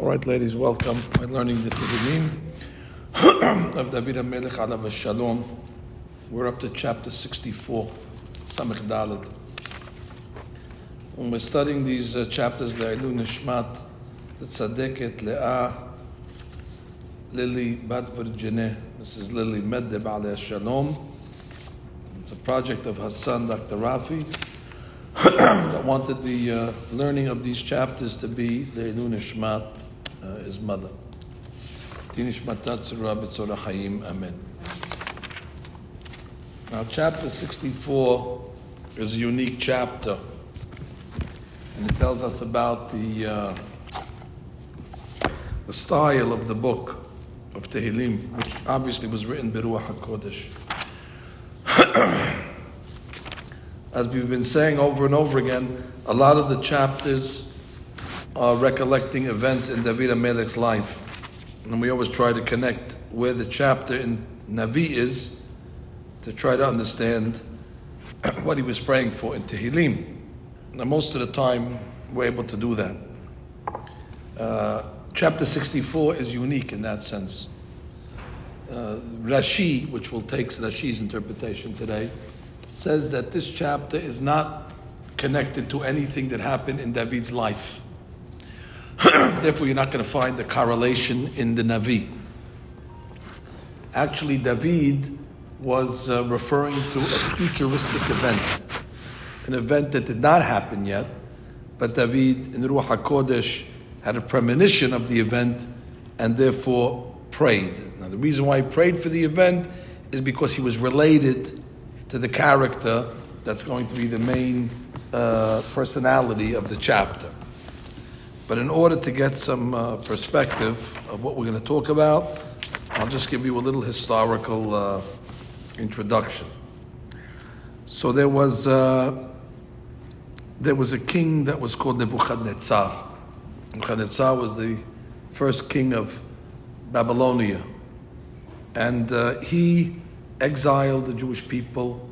All right, ladies, welcome. We're learning the Tehillim of David HaMelech alav Shalom. We're up to chapter 64, Samech Dalet. When we're studying these uh, chapters, Le'ilun Nishmat, the Tzadeket, Le'ah, Lily Bat Virginie, Mrs. Lily Meddeb alav Shalom. It's a project of Hassan Dr. Rafi that wanted the uh, learning of these chapters to be Le'ilun Nishmat, uh, his mother. Amen. Now, chapter 64 is a unique chapter, and it tells us about the, uh, the style of the book of Tehillim, which obviously was written by Ruach HaKodesh. As we've been saying over and over again, a lot of the chapters are recollecting events in David Amelech's life. And we always try to connect where the chapter in Navi is to try to understand what he was praying for in Tehillim. Now, most of the time, we're able to do that. Uh, chapter 64 is unique in that sense. Uh, Rashi, which will take Rashi's interpretation today, says that this chapter is not connected to anything that happened in David's life. Therefore, you're not going to find the correlation in the Navi. Actually, David was uh, referring to a futuristic event, an event that did not happen yet, but David in Ruach HaKodesh had a premonition of the event and therefore prayed. Now, the reason why he prayed for the event is because he was related to the character that's going to be the main uh, personality of the chapter. But in order to get some uh, perspective of what we're going to talk about, I'll just give you a little historical uh, introduction. So there was uh, there was a king that was called Nebuchadnezzar. Nebuchadnezzar was the first king of Babylonia, and uh, he exiled the Jewish people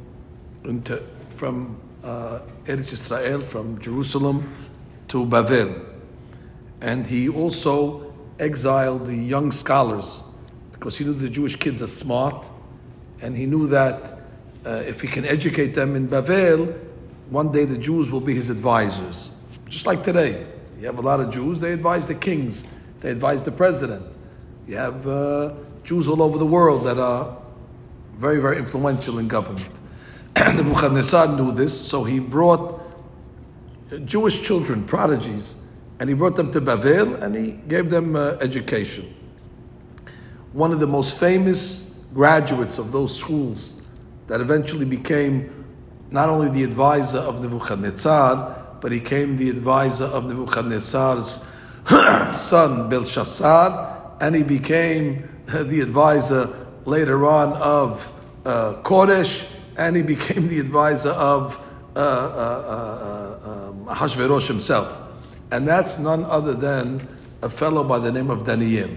into, from uh, Eretz Israel, from Jerusalem to Babel and he also exiled the young scholars because he knew the Jewish kids are smart, and he knew that uh, if he can educate them in Bavel, one day the Jews will be his advisors. Just like today, you have a lot of Jews, they advise the kings, they advise the president. You have uh, Jews all over the world that are very, very influential in government. Nebuchadnezzar knew this, so he brought Jewish children, prodigies, and he brought them to Babel and he gave them uh, education. One of the most famous graduates of those schools that eventually became not only the advisor of Nebuchadnezzar, but he became the advisor of Nebuchadnezzar's son Belshazzar, and he became the advisor later on of uh, and he became the advisor of uh, uh, uh, uh um, Hashverosh himself and that's none other than a fellow by the name of Daniel.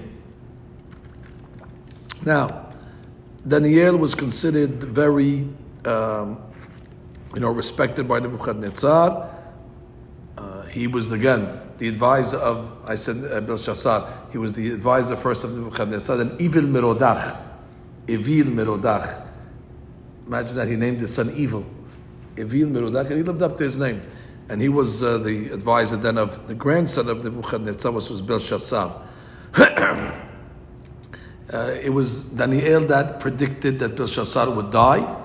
Now, Daniel was considered very, um, you know, respected by Nebuchadnezzar. Uh, he was again the advisor of, I said uh, Belshazzar. He was the advisor first of Nebuchadnezzar, then Evil Merodach, Evil Merodach. Imagine that he named his son Evil, Evil Merodach, and he lived up to his name and he was uh, the advisor then of the grandson of Nebuchadnezzar, which was Belshazzar. uh, it was Daniel that predicted that Belshazzar would die.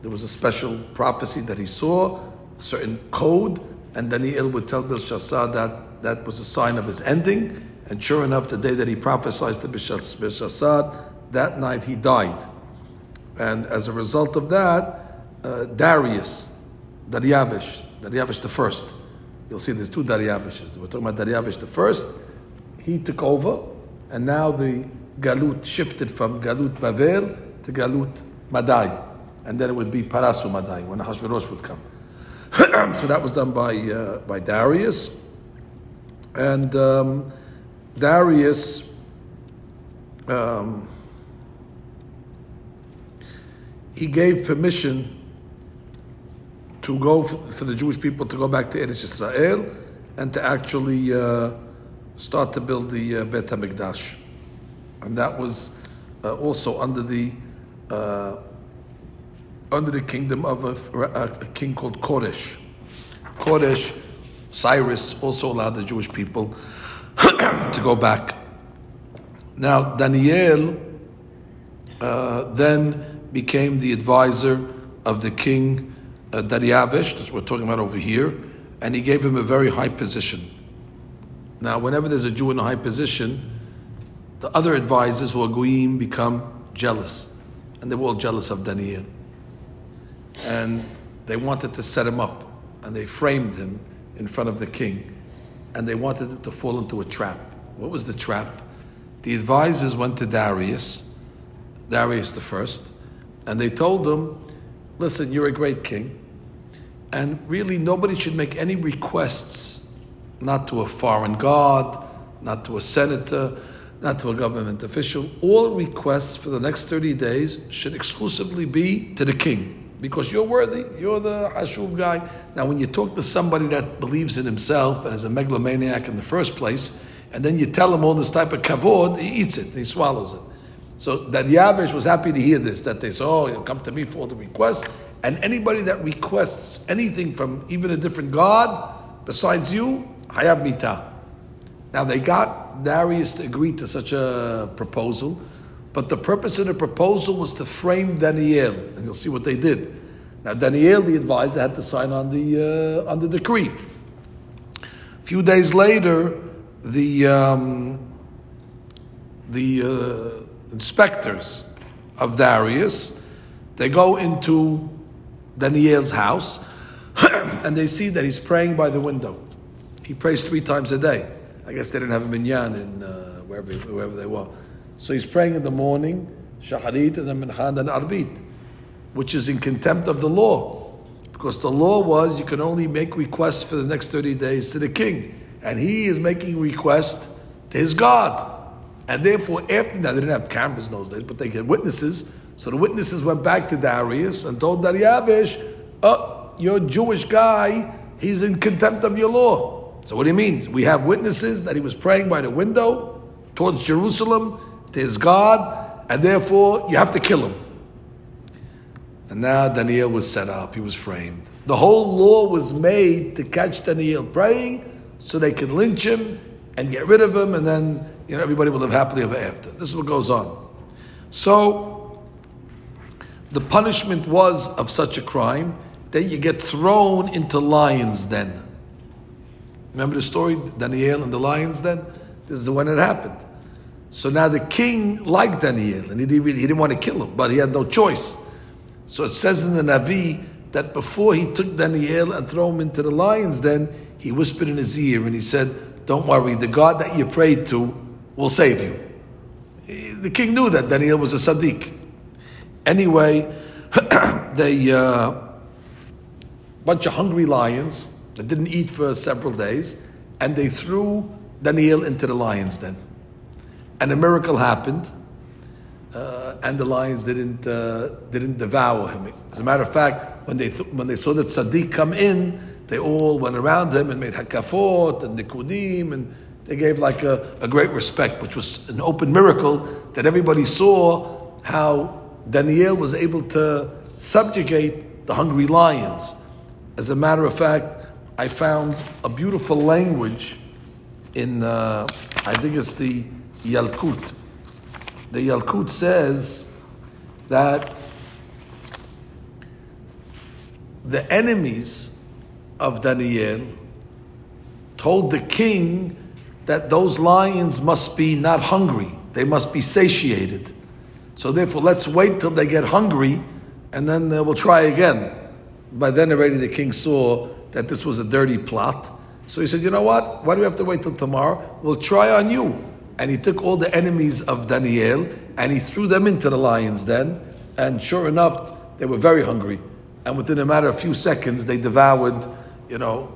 There was a special prophecy that he saw, a certain code, and Daniel would tell Belshazzar that that was a sign of his ending. And sure enough, the day that he prophesied to Belshazzar, that night he died. And as a result of that, uh, Darius, Dariavish, Dariavish the first. You'll see there's two Dariavishes. We're talking about Dariavish the first. He took over, and now the Galut shifted from Galut Babel to Galut Madai. And then it would be Parasu Madai, when Hashverosh would come. so that was done by, uh, by Darius. And um, Darius um, he gave permission to go for the Jewish people to go back to Eretz Israel and to actually uh, start to build the uh, Bet HaMikdash. And that was uh, also under the uh, under the kingdom of a, a, king called Koresh. Koresh, Cyrus also allowed the Jewish people to go back. Now, Daniel uh, then became the advisor of the king uh, Dariavish, that's what we're talking about over here, and he gave him a very high position. Now, whenever there's a Jew in a high position, the other advisors who are Goyim become jealous, and they were all jealous of Daniel. And they wanted to set him up, and they framed him in front of the king, and they wanted him to fall into a trap. What was the trap? The advisors went to Darius, Darius the first, and they told him, Listen, you're a great king, and really nobody should make any requests, not to a foreign god, not to a senator, not to a government official. All requests for the next 30 days should exclusively be to the king because you're worthy. You're the Hashuv guy. Now, when you talk to somebody that believes in himself and is a megalomaniac in the first place, and then you tell him all this type of kavod, he eats it, he swallows it. So Dariavish was happy to hear this, that they say, oh, you'll come to me for the requests. And anybody that requests anything from even a different God besides you, hayab mita. Now they got Darius to agree to such a proposal, but the purpose of the proposal was to frame Daniel, and you'll see what they did. Now Daniel, the advisor, had to sign on the uh, on the decree. A few days later, the um, the uh, inspectors of Darius they go into Daniel's house and they see that he's praying by the window. He prays three times a day. I guess they didn't have a minyan in uh, wherever, wherever they were. So he's praying in the morning, shaharit, and then minhan and arbit, which is in contempt of the law. Because the law was you can only make requests for the next 30 days to the king. And he is making request to his God. And therefore, after that, they didn't have cameras in those days, but they had witnesses. So the witnesses went back to Darius and told Dariavish, oh, you're a Jewish guy, he's in contempt of your law. So what do you mean? We have witnesses that he was praying by the window towards Jerusalem to his God, and therefore you have to kill him. And now Daniel was set up, he was framed. The whole law was made to catch Daniel praying so they could lynch him and get rid of him, and then you know everybody will live happily ever after. This is what goes on. So the punishment was of such a crime that you get thrown into lions den. Remember the story, Daniel and the lions den? This is when it happened. So now the king liked Daniel, and he didn't, he didn't want to kill him, but he had no choice. So it says in the Navi that before he took Daniel and threw him into the lions den, he whispered in his ear and he said, Don't worry, the God that you prayed to will save you. The king knew that Daniel was a Sadiq. Anyway, they, uh, bunch of hungry lions that didn't eat for several days, and they threw Daniel into the lions den and a miracle happened, uh, and the lions didn't uh, didn't devour him. As a matter of fact, when they th- when they saw that Sadiq come in, they all went around him and made hakafot and nikudim, and they gave like a, a great respect, which was an open miracle that everybody saw how Daniel was able to subjugate the hungry lions. As a matter of fact, I found a beautiful language in uh, I think it's the Yalkut. The Yalkut says that the enemies of Daniel told the king that those lions must be not hungry, they must be satiated. So therefore, let's wait till they get hungry, and then uh, we'll try again. By then already the king saw that this was a dirty plot. So he said, you know what? Why do we have to wait till tomorrow? We'll try on you and he took all the enemies of Daniel and he threw them into the lions den. And sure enough, they were very hungry. And within a matter of a few seconds, they devoured, you know,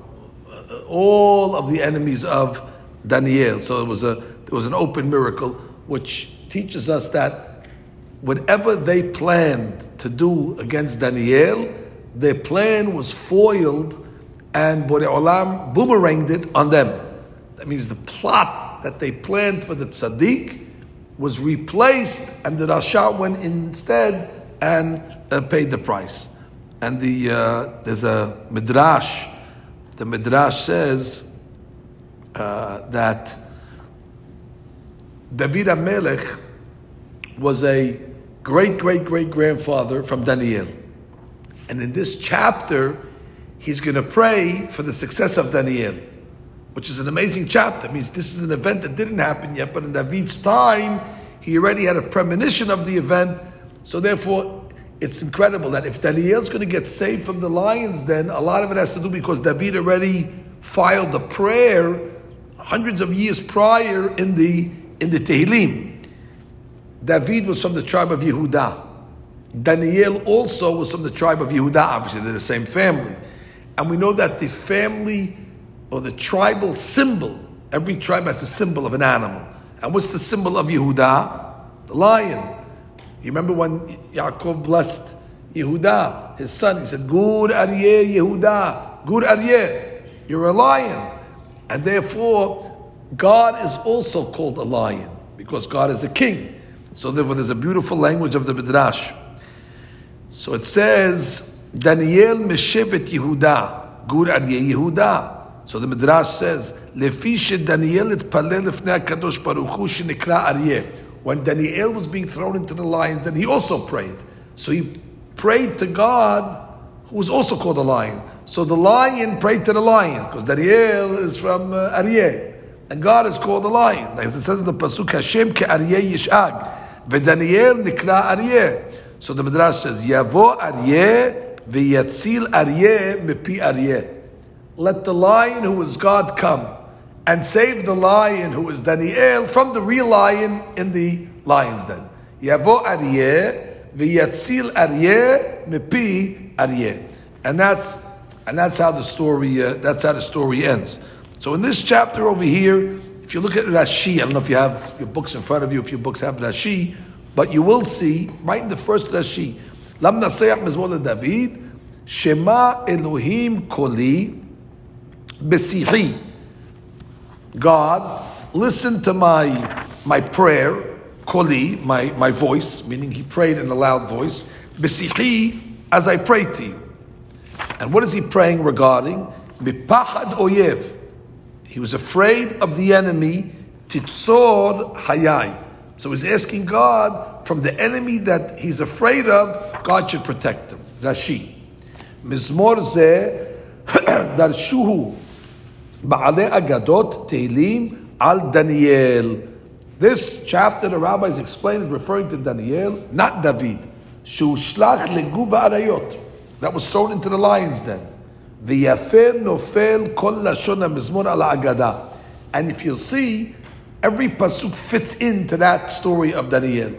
all of the enemies of Daniel. So it was a there was an open miracle, which teaches us that whatever they planned to do against Daniel, their plan was foiled, and Borei Olam boomeranged it on them. That means the plot that they planned for the tzaddik was replaced, and the Rasha went instead and uh, paid the price. And the uh, there's a midrash. The midrash says uh, that David Amelech was a great great great grandfather from Daniel, and in this chapter, he's going to pray for the success of Daniel which is an amazing chapter. It means this is an event that didn't happen yet, but in David's time, he already had a premonition of the event. So therefore, it's incredible that if Daniel's going to get saved from the lions, then a lot of it has to do because David already filed the prayer hundreds of years prior in the in the Tehillim. David was from the tribe of Yehuda. Daniel also was from the tribe of Yehuda. Obviously, they're the same family, and we know that the family or the tribal symbol. Every tribe has a symbol of an animal. And what's the symbol of Yehuda? The lion. You remember when Yaakov blessed Yehuda, his son, he said, Gur Aryeh Yehuda, Gur Aryeh, you're a lion. And therefore, God is also called a lion because God is a king. So therefore, there's a beautiful language of the Midrash. So it says, Daniel Meshevet Yehuda, Gur Aryeh Yehuda. So the Midrash says, "Lefi Daniel itpalel lefnei Kadosh Baruch Hu Aryeh." When Daniel was being thrown into the lions, then he also prayed. So he prayed to God, who was also called a lion. So the lion prayed to the lion because Daniel is from uh, Aryeh, and God is called a lion. As it says in the pasuk, "Hashem ke Aryeh yishag," v'Daniel nikra Aryeh. So the Midrash says, "Yavo Aryeh v'yatzil Aryeh mepi Aryeh." let the lion who is God come and save the lion who is Daniel from the real lion in the lion's den. Yavo Aryeh v'yatzil Aryeh mepi Aryeh, and that's and that's how the story uh, that's how the story ends. So in this chapter over here, if you look at Rashi, I don't know if you have your books in front of you, if your books have Rashi, but you will see right in the first Rashi, Lam Mizmor David, Shema Elohim Koli. Besihi. God, listen to my my prayer, koli, my, my voice, meaning he prayed in a loud voice, besihi, as I pray to you. And what is he praying regarding? Mipahad oyev. He was afraid of the enemy, titzor hayai. So he's asking God from the enemy that he's afraid of, God should protect him. Rashi. Mizmor ze darshuhu Ba'ale Agadot Tehillim al Daniel. This chapter the rabbis explained referring to Daniel, not David. Shushlach leguva arayot. That was thrown into the lion's den. V'yafer nofel kol lashon mizmor ala agada. And if you'll see, every pasuk fits into that story of Daniel.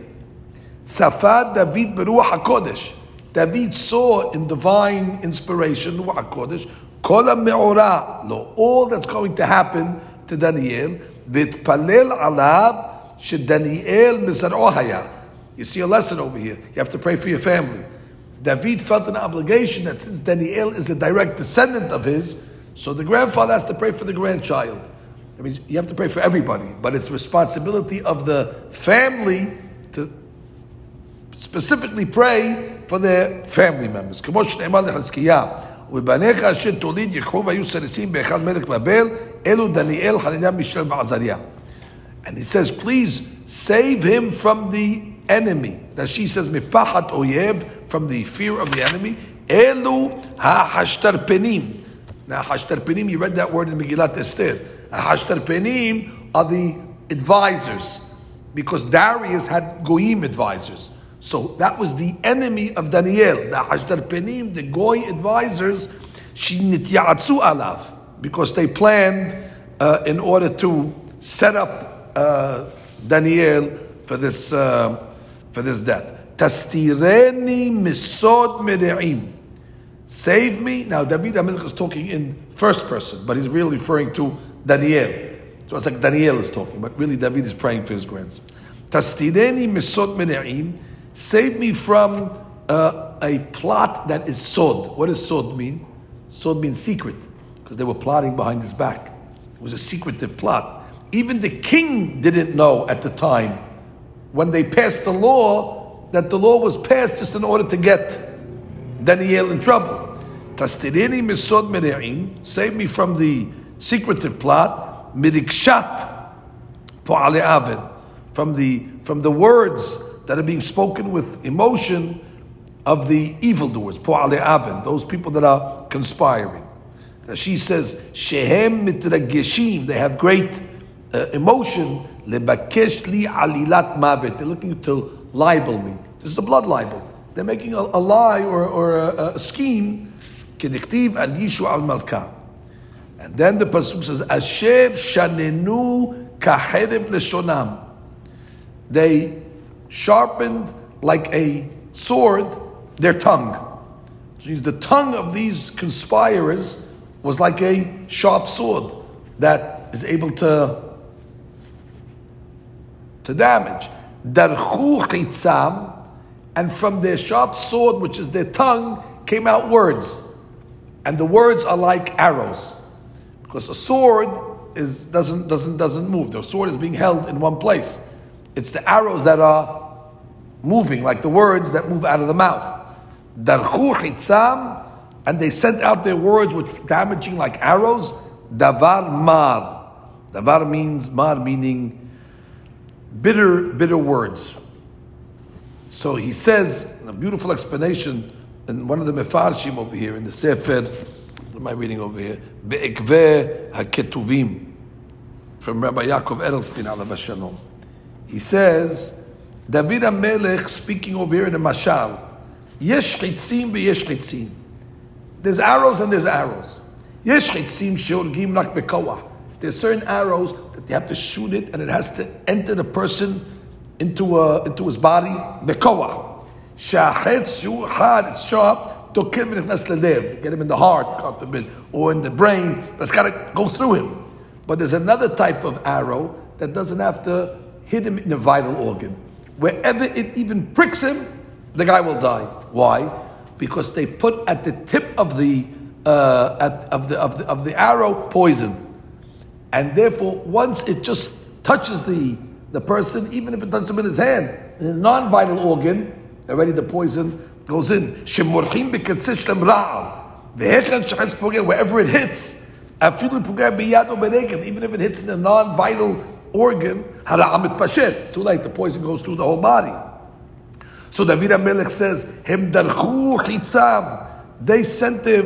Safad David beruach hakodesh. David saw in divine inspiration, ruach hakodesh, Kol me'ora, lo, all that's going to happen to Daniel, v'tpalel alab shedaniel mizar'o You see a lesson over here. You have to pray for your family. David felt an obligation that since Daniel is a direct descendant of his, so the grandfather has to pray for the grandchild. I mean, you have to pray for everybody, but it's responsibility of the family to specifically pray for their family members. ובניך אשר תוליד יקחו והיו סרסים באחד מלך בבל, אלו דניאל, חנניה, מישל ועזריה. And he says, please save him from the enemy. That she says, מפחד אויב, from the fear of the enemy. Elu ha'hashtarpenim. Now, hashtarpenim, you read that word in Megillat Esther. Hashtarpenim are the advisors because Darius had goyim advisors. So that was the enemy of Daniel. The hashtarpenim, the goy advisors, shinityatsu alav because they planned uh, in order to set up uh, Daniel for this uh, for this death. Tastireni misod mereim. Save me. Now David Amelech is talking in first person, but he's really referring to Daniel. So it's like Daniel is talking, but really David is praying for his grandson. Tastireni misod mereim. Save me from uh, a plot that is sod. What does sod mean? Sod means secret, because they were plotting behind his back. It was a secretive plot. Even the king didn't know at the time when they passed the law that the law was passed just in order to get Daniel in trouble. Tastirini misod mere'im, save me from the secretive plot, mirikshat po'ale aven, from the, from the words that are being spoken with emotion of the evildoers, po'ale aven, those people that are conspiring. She says, shehem mitrageshim, they have great uh, emotion, lebakesh li alilat mavet, they're looking to libel me. This is a blood libel. They're making a, a lie or, or a, a scheme, kediktiv al yishu al. And then the pasuk says, asher shanenu kaherib leshonam. They sharpened like a sword their tongue. Means the tongue of these conspirators was like a sharp sword that is able to, to damage. Darchu chitzam, and from their sharp sword, which is their tongue, came out words. And the words are like arrows. Because a sword is, doesn't, doesn't, doesn't move. The sword is being held in one place. It's the arrows that are moving, like the words that move out of the mouth. Darchu chitzam, and they sent out their words which damaging like arrows. Davar mar. Davar means mar, meaning bitter, bitter words. So he says, a beautiful explanation in one of the mefarshim over here in the Sefer. What am I reading over here? Be'ekveh haketuvim from Rabbi Yaakov Edelstein alav Shalom. He says, David HaMelech speaking over here in the Mashal, Yesh chitzim ve'yesh chitzim. There's arrows and there's arrows. Yesh chitzim sheorgim lak bekoah. There's certain arrows that you have to shoot it and it has to enter the person into, a, into his body. Bekoah. Shachetz shu hard, it's sharp. Lelev. Get him in the heart, God forbid, or in the brain. That's got to go through him. But there's another type of arrow that doesn't have to hit him in a vital organ. Wherever it even pricks him, the guy will die. Why? Because they put at the tip of the uh, at, of the of the of the arrow poison, and therefore once it just touches the the person, even if it touches him in his hand, in a non-vital organ, already the poison goes in. Wherever it hits, even if it hits in a non-vital organ, it's too late. The poison goes through the whole body. So David HaMelech says, chitzam. They sent their,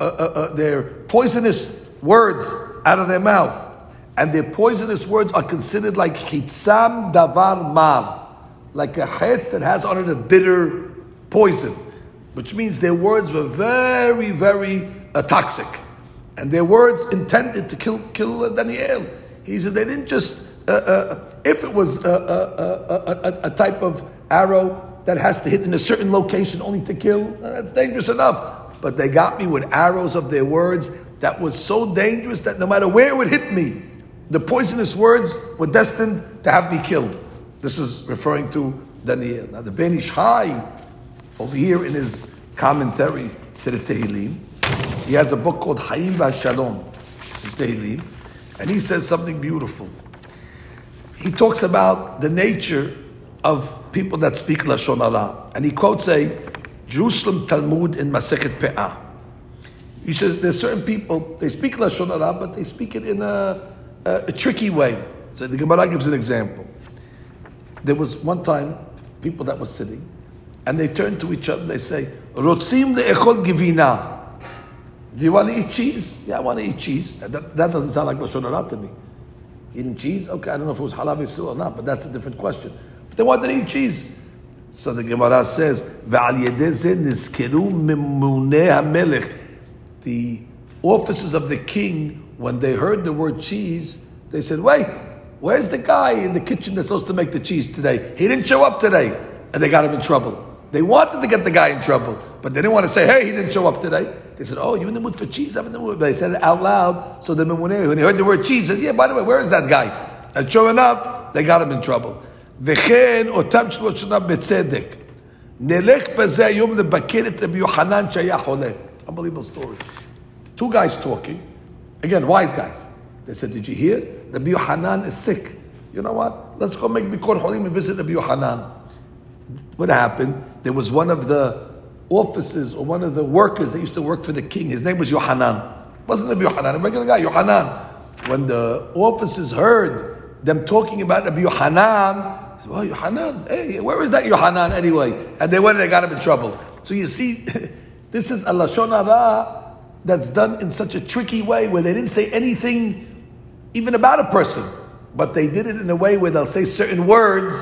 uh, uh, uh, their poisonous words out of their mouth. And their poisonous words are considered like chitzam davar mar. Like a hetz that has on it a bitter poison. Which means their words were very, very uh, toxic. And their words intended to kill, kill uh, Daniel. He said they didn't just, uh, uh, if it was a, a, a, a, type of arrow that has to hit in a certain location only to kill, that's dangerous enough. But they got me with arrows of their words that was so dangerous that no matter where it would hit me, the poisonous words were destined to have me killed. This is referring to Daniel. Now the Ben Hai, over here in his commentary to the Tehillim, he has a book called Hayim Shalom, Tehillim, and he says something beautiful. He talks about the nature of people that speak Lashon Hara, and he quotes a Jerusalem Talmud in Masechet Pe'ah. He says there's certain people, they speak Lashon Hara, but they speak it in a, a, a tricky way. So the Gemara gives an example. There was one time people that were sitting, and they turned to each other and they say, Rotzim le'echol givina. Do you want to eat cheese? Yeah, I want to eat cheese. That, that doesn't sound like Lashon Hara to me. Eating cheese? Okay, I don't know if it was halal or not, but that's a different question. But they wanted to eat cheese. So the Gemara says, The officers of the king, when they heard the word cheese, they said, wait, where's the guy in the kitchen that's supposed to make the cheese today? He didn't show up today. And they got him in trouble. They wanted to get the guy in trouble, but they didn't want to say, hey, he didn't show up today. They said, oh, you in the mood for cheese? I'm in the mood. But they said it out loud, so the Memuneh, when they heard the word cheese, said, yeah, by the way, where is that guy? And sure enough, they got him in trouble. וכן אותם שלוש שנה בצדק. נלך בזה היום לבקר את רבי יוחנן שהיה חולה. Unbelievable story. Two guys talking, again, wise guys. They said, Did you hear? Rabbi Yohanan is sick. You know what? Let's go make Bikor Holim and visit Rabbi Yohanan. What happened? There was one of the officers or one of the workers that used to work for the king. His name was Yohanan. Wasn't Rabbi Yohanan, a regular guy, Yohanan. When the officers heard them talking about Rabbi Yohanan, said, well, Yohanan, hey, where is that Yohanan anyway? And they went and they got him in trouble. So you see, this is a Lashon Hara that's done in such a tricky way where they didn't say anything even about a person, but they did it in a way where they'll say certain words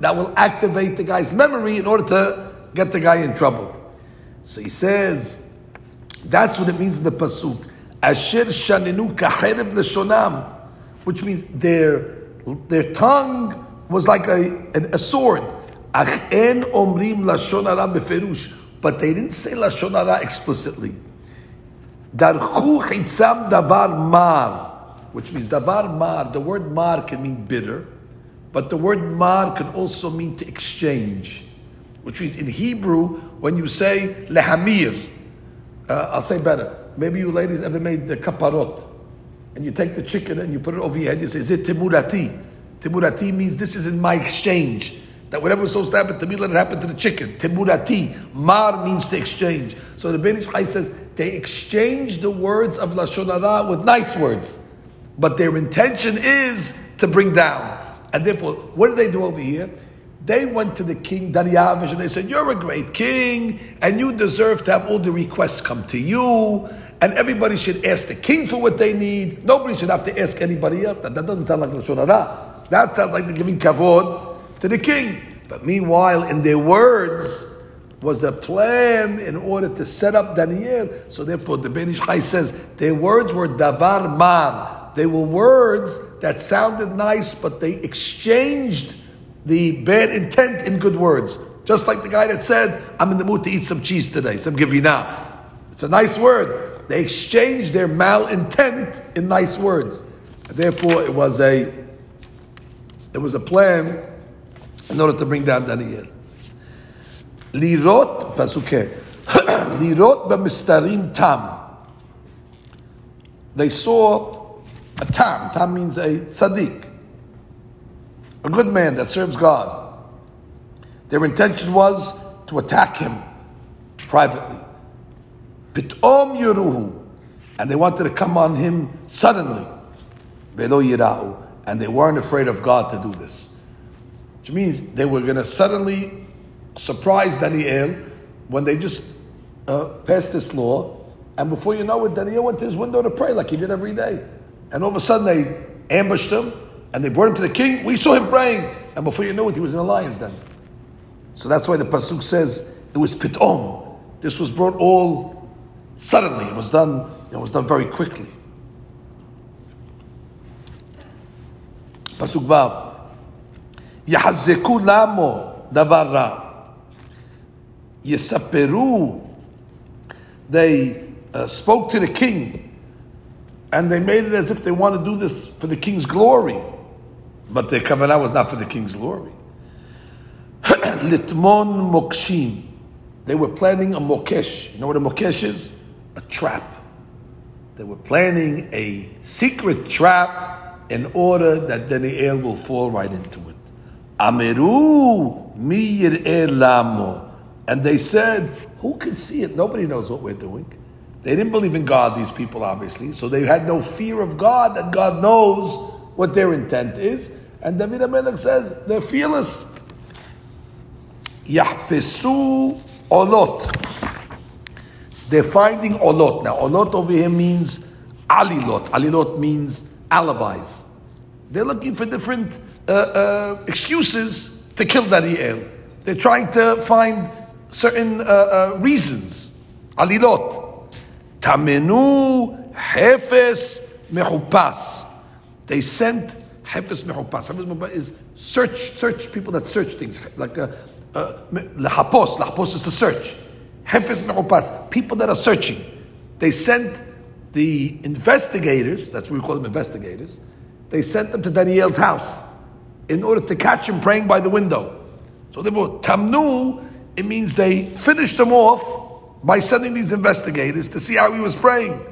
that will activate the guy's memory in order to get the guy in trouble. So he says, that's what it means in the pasuk. Asher shaninu kaherev leshonam, which means their their tongue was like a, a, a sword. Ach en omrim lashon hara beferush, but they didn't say lashon hara explicitly. Darchu chitzam davar mar, which means davar mar. The word mar can mean bitter, but the word mar can also mean to exchange, which means in Hebrew when you say lehamir. Uh, I'll say better. Maybe you ladies ever made the kaparot, and you take the chicken and you put it over your head. You say, "Is it timurati?" Timurati means this is in my exchange. That whatever was supposed to happen to me, let it happen to the chicken. Timurati. Mar means to exchange. So the Ben Ish Chai says they exchange the words of Lashon Hara with nice words. But their intention is to bring down. And therefore, what did they do over here? They went to the king Dariavish and they said, You're a great king, and you deserve to have all the requests come to you, and everybody should ask the king for what they need. Nobody should have to ask anybody else. That, that doesn't sound like Lashon Hara. That sounds like they're giving kavod to the king. But meanwhile, in their words was a plan in order to set up Daniel. So therefore, the Ben Ish Chai says their words were davar mar. They were words that sounded nice, but they exchanged the bad intent in good words. Just like the guy that said, I'm in the mood to eat some cheese today, some givina. It's a nice word. They exchanged their malintent in nice words. Therefore, it was a it was a plan in order to bring down Daniel. Lirot, pasuke. Lirot b'mistarim tam. They saw a tam. Tam means a tzaddik. A good man that serves God. Their intention was to attack him privately. Pitom yuruhu. And they wanted to come on him suddenly. Velo yira'u and they weren't afraid of God to do this which means they were going to suddenly surprise Daniel when they just uh, passed this law, and before you know it, Daniel went to his window to pray like he did every day, and all of a sudden they ambushed him and they brought him to the king. We saw him praying, and before you knew it, he was in a lion's den. So that's why the pasuk says it was pitom. This was brought all suddenly. It was done. It was done very quickly. Pasuk Vav. יחזקו למו דבר רע. יספרו, they uh, spoke to the king and they made it as if they want to do this for the king's glory. But their covenant was not for the king's glory. Litmon mokshim. They were planning a mokesh. You know what a mokesh is? A trap. They were planning a secret trap in order that Daniel will fall right into it. Ameru mir lamo. And they said, who can see it? Nobody knows what we're doing. They didn't believe in God, these people, obviously. So they had no fear of God, that God knows what their intent is. And David HaMelech says, they're fearless. Yahpesu olot. They're finding olot. Now, olot over here means alilot. Alilot means alibis. They're looking for different uh, uh, excuses to kill Daniel. They're trying to find certain uh, uh reasons. Alilot. Tamenu hefes mehupas. They sent hefes mehupas. Hefes mehupas is search, search people that search things. Like uh, uh, lahapos. Lahapos is to search. Hefes mehupas. People that are searching. They sent the investigators, that's what we call them investigators, they sent them to Daniel's house in order to catch him praying by the window. So therefore, tamnu, it means they finished him off by sending these investigators to see how he was praying.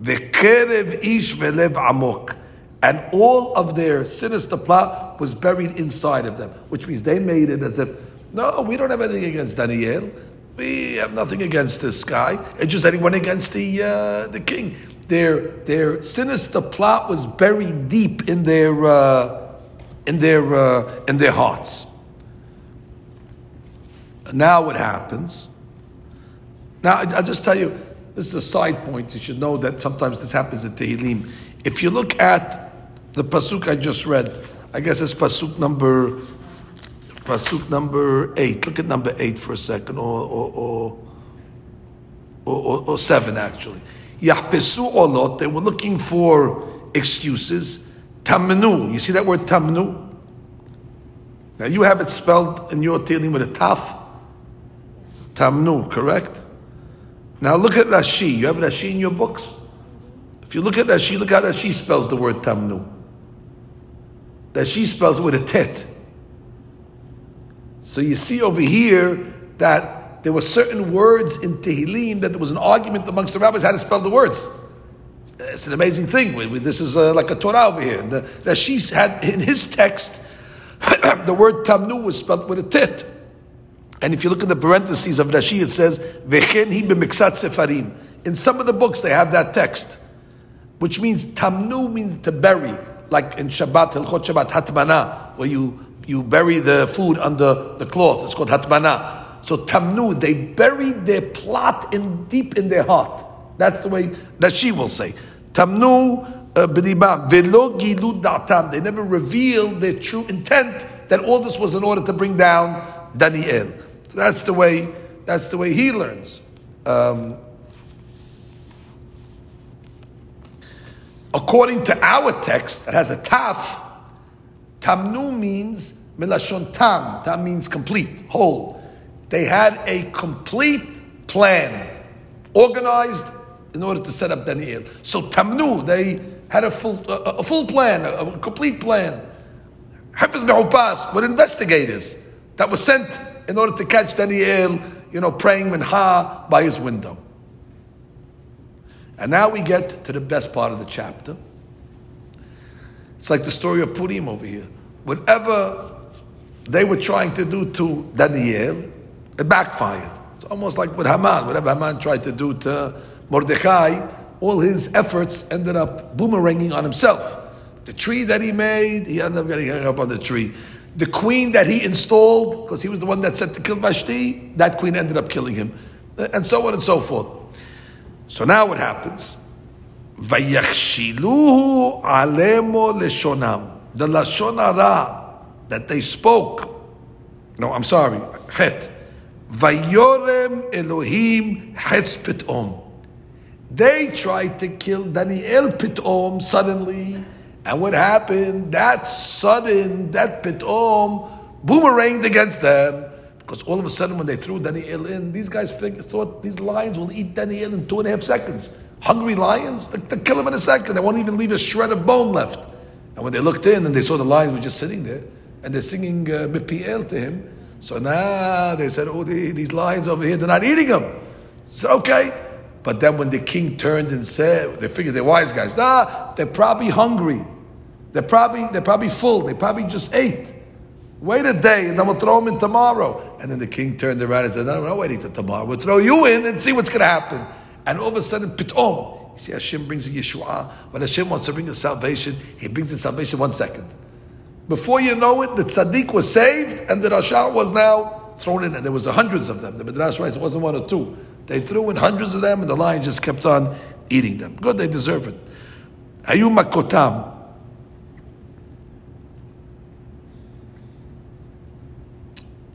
V'kerev ish velev amok. And all of their sinister plot was buried inside of them, which means they made it as if, no, we don't have anything against Daniel. We have nothing against this guy. It's just that he went against the uh, the king. Their their sinister plot was buried deep in their uh, in their uh, in their hearts. Now what happens? Now I, will just tell you. This is a side point. You should know that sometimes this happens in Tehillim. If you look at the pasuk I just read, I guess it's pasuk number pasuk number eight. Look at number eight for a second, or or or, or, or seven actually. Yahpesu olot. They were looking for excuses. Tamnu. You see that word tamnu? Now you have it spelled in your Tehillim with a taf. Tamnu, correct? Now look at Rashi. You have Rashi in your books? If you look at Rashi, look how Rashi spells the word Tamnu. Rashi spells it with a tet. So you see over here that there were certain words in Tehillim that there was an argument amongst the rabbis how to spell the words. It's an amazing thing. This is uh, like a Torah over here. The, Rashi had in his text the word Tamnu was spelled with a tet. And if you look in the parentheses of Rashi, it says, Vechen hi. In some of the books, they have that text, which means tamnu means to bury, like in Shabbat, Hilchot Shabbat, hatmana, where you, you bury the food under the cloth. It's called hatmana. So tamnu, they buried their plot in deep in their heart. That's the way she will say. Tamnu uh. They never revealed their true intent that all this was in order to bring down Daniel. That's the way. That's the way he learns. Um, according to our text, that has a taf. Tamnu means milashon tam. Tam means complete, whole. They had a complete plan, organized in order to set up Daniel. So Tamnu, they had a full, a, a full plan, a, a complete plan. Hafiz Me'upas were investigators that were sent in order to catch Daniel, you know, praying minha by his window. And now we get to the best part of the chapter. It's like the story of Purim over here. Whatever they were trying to do to Daniel, it backfired. It's almost like with Haman. Whatever Haman tried to do to Mordechai, all his efforts ended up boomeranging on himself. The tree that he made, he ended up getting hung up on the tree. The queen that he installed, because he was the one that said to kill Vashti, that queen ended up killing him, and so on and so forth. So now what happens? Vayachshiluhu alemo leshonam. The lashon hara that they spoke. No, I'm sorry. Het. Vayorem Elohim hetz pitom. They tried to kill Daniel pitom suddenly and what happened? That sudden, that pitom, boomeranged against them. Because all of a sudden, when they threw Daniel in, these guys figured, thought these lions will eat Daniel in two and a half seconds. Hungry lions, they, they kill him in a second. They won't even leave a shred of bone left. And when they looked in and they saw the lions were just sitting there, and they're singing uh, to him, so now they said, oh, the, these lions over here, they're not eating them. So, okay. But then when the king turned and said, they figured they're wise guys. Nah, they're probably hungry. They're probably, they're probably full. They probably just ate. Wait a day and then we'll throw them in tomorrow. And then the king turned around and said, No, we're not waiting till tomorrow. We'll throw you in and see what's going to happen. And all of a sudden, pitom. You see, Hashem brings a Yeshua. When Hashem wants to bring the salvation, He brings the salvation one second. Before you know it, the tzaddik was saved and the Rasha was now thrown in. And there was hundreds of them. The Midrash writes it wasn't one or two. They threw in hundreds of them, and the lion just kept on eating them. Good, they deserve it. Hayu makotam.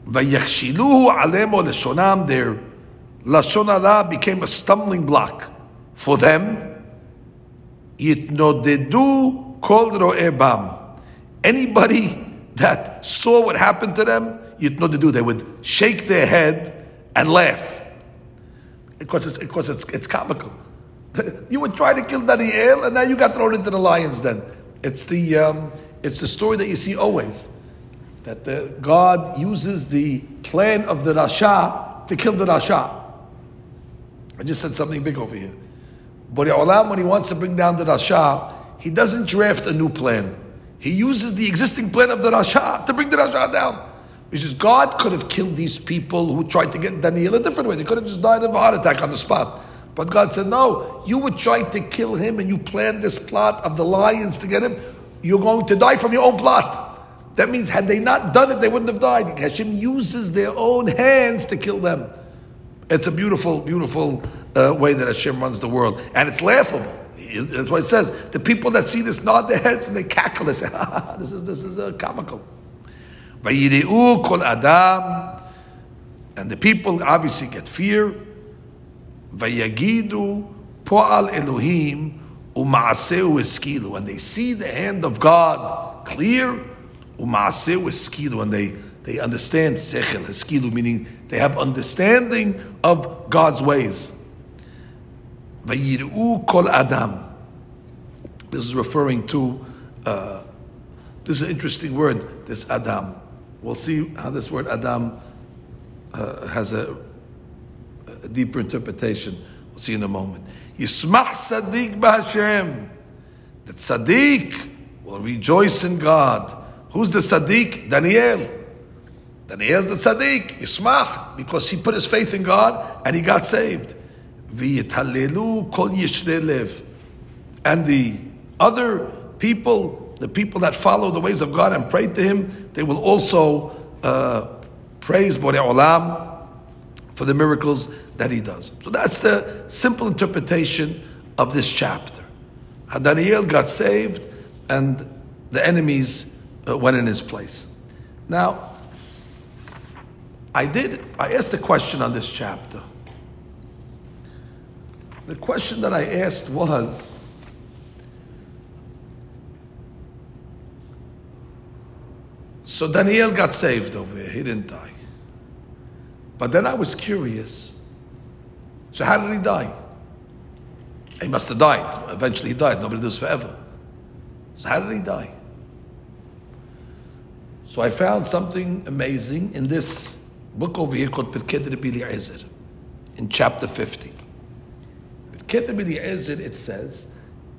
Vayakshiluhu alemo leshonam. Their lashon became a stumbling block for them. Yitnodedu kol ro'ebam. Anybody that saw what happened to them, yitnodedu, they would shake their head and laugh because it's, because it's, it's comical. You would try to kill Daniel, and now you got thrown into the lion's den. It's the, um, it's the story that you see always that the, God uses the plan of the Rasha to kill the Rasha. I just said something big over here. Borei Olam, when he wants to bring down the Rasha, he doesn't draft a new plan. He uses the existing plan of the Rasha to bring the Rasha down. He says God could have killed these people who tried to get Daniel a different way. They could have just died of a heart attack on the spot. But God said, No, you were trying to kill him and you planned this plot of the lions to get him. You're going to die from your own plot. That means, had they not done it, they wouldn't have died. Hashem uses their own hands to kill them. It's a beautiful, beautiful uh, way that Hashem runs the world. And it's laughable. That's why it says the people that see this nod their heads and they cackle. They say, ah, "This is this is uh, comical." Kol adam, and the people obviously get fear. Vayagidu po'al Elohim u'maaseu eskilu. When they see the hand of God clear, u'maaseu eskilu, and they they understand sechel eskilu, meaning they have understanding of God's ways. Vayiru kol adam. This is referring to. Uh, this is an interesting word. This adam. We'll see how this word Adam uh, has a, a, deeper interpretation. We'll see in a moment. Yismach Sadiq B'Hashem. The Sadiq will rejoice in God. Who's the Sadiq? Daniel. Daniel's the Sadiq. Yismach, because he put his faith in God and he got saved. V'yitalelu kol lev. And the other people the people that follow the ways of God and pray to Him, they will also uh, praise Borei Olam for the miracles that He does. So that's the simple interpretation of this chapter. How Daniel got saved and the enemies uh, went in his place. Now, I did, I asked a question on this chapter. The question that I asked was, So Daniel got saved over here. He didn't die. But then I was curious. So how did he die? He must have died. Eventually he died. Nobody does forever. So how did he die? So I found something amazing in this book over here called Pirkei Rabbi Eliezer, in chapter 50. Pirkei Rabbi Eliezer, it says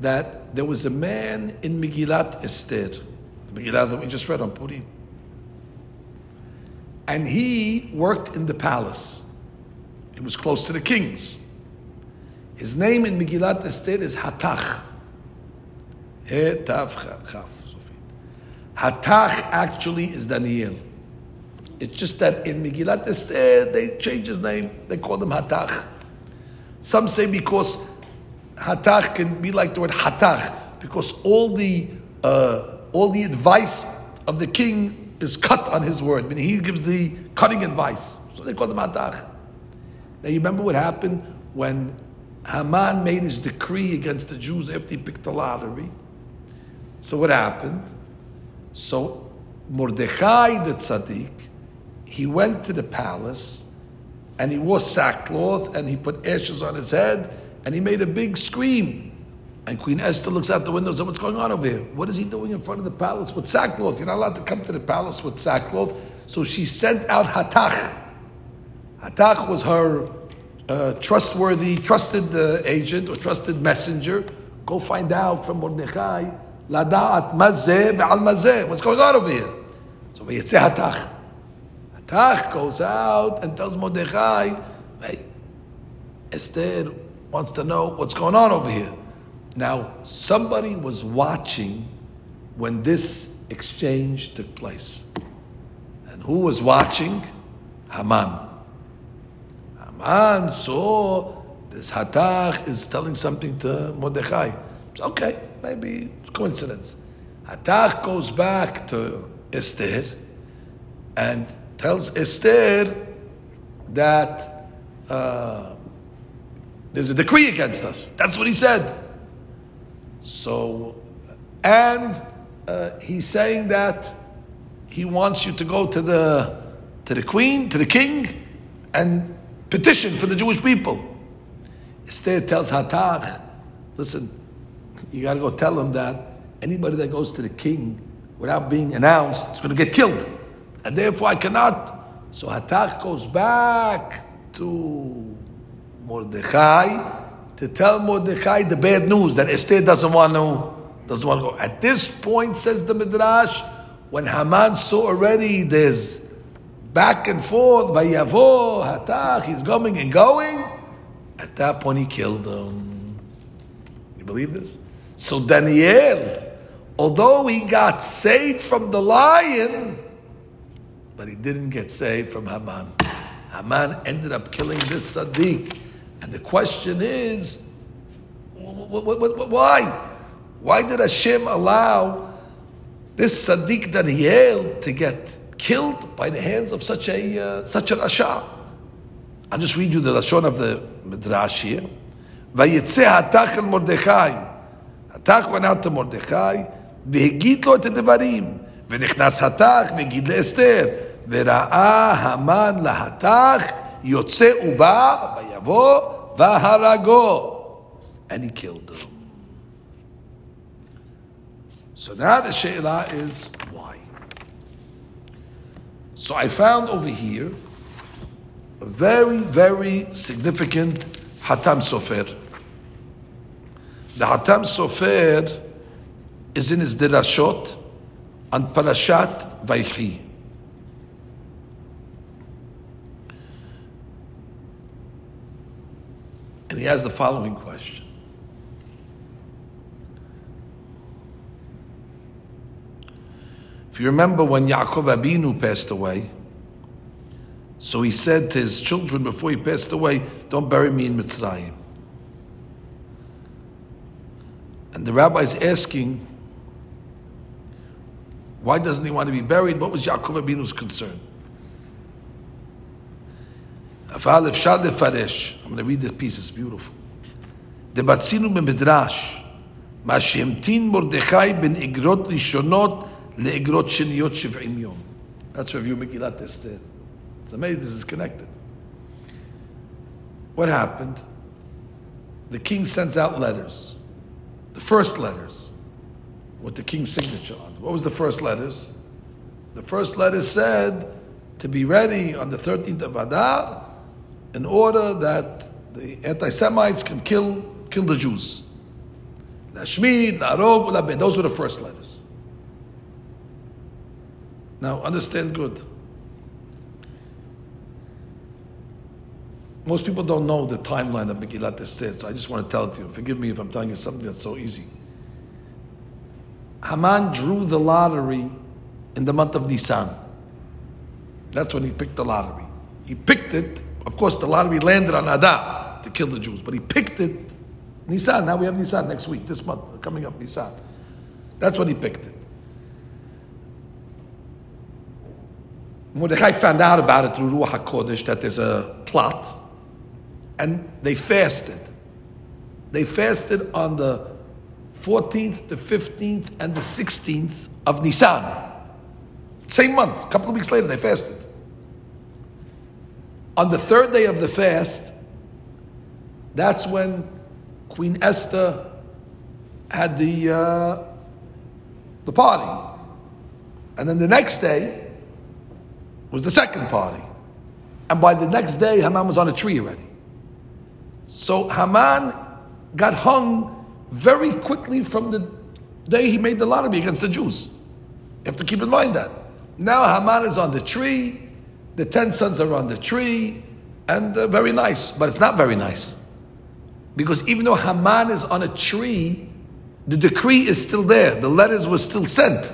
that there was a man in Megillat Esther, the Megillah that we just read on Purim and he worked in the palace. He was close to the kings. His name in Megillat Esther is Hatach. Hatach actually is Daniel. It's just that in Megillat Esther they change his name. They call him Hatach. Some say because Hatach can be like the word Hatach because all the uh, all the advice of the king is cut on his word. I mean, he gives the cutting advice. So they call him Atach. Now you remember what happened when Haman made his decree against the Jews after he picked the lottery. So what happened? So Mordechai the tzaddik, he went to the palace and he wore sackcloth and he put ashes on his head and he made a big scream. And Queen Esther looks out the window and says, What's going on over here? What is he doing in front of the palace with sackcloth? You're not allowed to come to the palace with sackcloth. So she sent out Hatach. Hatach was her uh, trustworthy, trusted uh, agent or trusted messenger. Go find out from Mordechai, Lada'at mazeh be'al mazeh. What's going on over here? So say Hatach. Hatach goes out and tells Mordechai, Hey, Esther wants to know what's going on over here. Now, somebody was watching when this exchange took place. And who was watching? Haman. Haman saw this Hatach is telling something to Mordechai. It's Okay, maybe it's coincidence. Hatach goes back to Esther and tells Esther that uh, there's a decree against us. That's what he said. So, and uh, he's saying that he wants you to go to the to the queen, to the king, and petition for the Jewish people. Esther tells Hatach, listen, you got to go tell him that anybody that goes to the king without being announced is going to get killed, and therefore I cannot. So Hatach goes back to Mordechai to tell Mordechai the bad news that Esther doesn't want to doesn't want to go. At this point, says the Midrash, when Haman saw already there's back and forth, Vayavo, Hatach, he's coming and going, at that point he killed him. You believe this? So Daniel, although he got saved from the lion, but he didn't get saved from Haman. Haman ended up killing this Sadiq. And the question is, why? Why did Hashem allow this Sadiq Daniel to get killed by the hands of such a uh, such an Asha? I'll just read you the Lashon of the Midrash here. ויצא התך אל מרדכי, התך went out to מרדכי, והגיד לו את הדברים, ונכנס התך והגיד לאסתר, וראה המן להתך, Yotze uba bayavo vaharago. And he killed him. So now the She'la is why? So I found over here a very, very significant Hatam Sofer. The Hatam Sofer is in his Derashot on Parashat Vaychi. And he has the following question. If you remember when Yaakov Abinu passed away, so he said to his children before he passed away, Don't bury me in Mitzrayim. And the rabbi is asking, Why doesn't he want to be buried? What was Yaakov Abinu's concern? I'm going to read this piece, it's beautiful. דבצינו במדרש, מה שהמתין מרדכי בין אגרות ראשונות לאגרות שניות שבעים יום. That's review Megillat Esther. It's amazing this is connected. What happened? The king sends out letters. The first letters with the king's signature on. What was the first letters? The first letter said to be ready on the 13th of Adar in order that the anti-Semites can kill, kill the Jews. Those were the first letters. Now, understand good. Most people don't know the timeline of Megillat Esther, so I just want to tell it to you. Forgive me if I'm telling you something that's so easy. Haman drew the lottery in the month of Nisan. That's when he picked the lottery. He picked it. Of course, the lottery landed on Adar to kill the Jews, but he picked it Nisan. Now we have Nisan next week, this month, coming up Nisan. That's when he picked it. Mordechai found out about it through Ruach HaKodesh that there's a plot, and they fasted. They fasted on the 14th, the 15th, and the 16th of Nisan. Same month, a couple of weeks later, they fasted. On the third day of the fast, that's when Queen Esther had the, uh, the party. And then the next day, was the second party. And by the next day, Haman was on a tree already. So Haman got hung very quickly from the day he made the lottery against the Jews. You have to keep in mind that. Now Haman is on the tree, the ten sons are on the tree, and uh, very nice, but it's not very nice. Because even though Haman is on a tree, the decree is still there, the letters were still sent.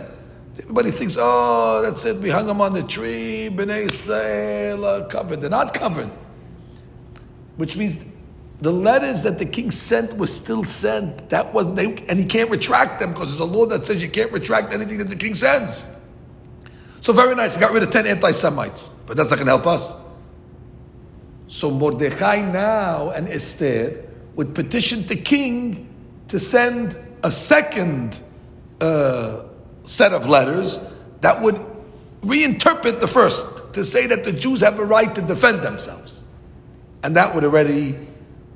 Everybody thinks, oh, that's it. We hung him on the tree. Bnei Israel covered. They're not covered. Which means the letters that the king sent were still sent. That wasn't, they, and he can't retract them because there's a law that says you can't retract anything that the king sends. So very nice. We got rid of 10 anti Semites, but that's not going to help us. So Mordechai now and Esther would petition the king to send a second. Uh, set of letters that would reinterpret the first to say that the Jews have a right to defend themselves. And that would already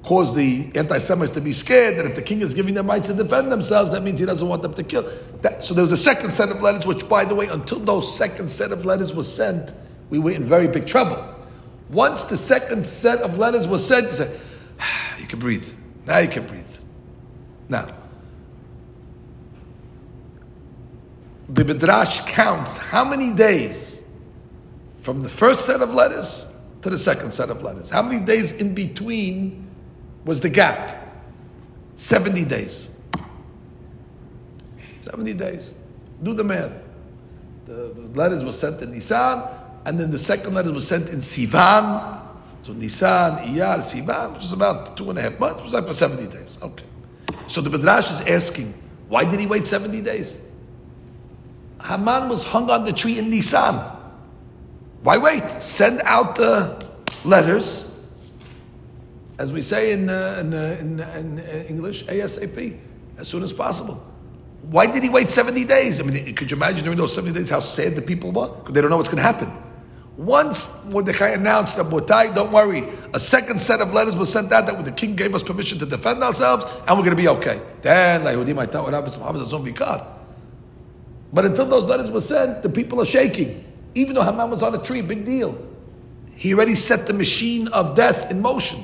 cause the anti Semites to be scared that if the king is giving them rights to defend themselves, that means he doesn't want them to kill. That, so there was a second set of letters, which, by the way, until those second set of letters was sent, we were in very big trouble. Once the second set of letters was sent, you say, you can breathe. Now you can breathe. Now, the Midrash counts how many days from the first set of letters to the second set of letters. How many days in between was the gap? 70 days. 70 days. Do the math. The, the letters were sent in Nisan, and then the second letter was sent in Sivan. So Nisan, Iyar, Sivan, which is about two and a half months, was like for 70 days. Okay. So the Midrash is asking, why did he wait 70 days? Haman was hung on the tree in Nisan. Why wait? Send out the letters, as we say in, uh, in, uh, in, in, English, ASAP, as soon as possible. Why did he wait 70 days? I mean, could you imagine during those 70 days how sad the people were? Because they don't know what's going to happen. Once Mordecai announced that Botai, don't worry, a second set of letters was sent out that the king gave us permission to defend ourselves, and we're going to be okay. Then, but until those letters were sent, the people are shaking. Even though Haman was on a tree, big deal. He already set the machine of death in motion.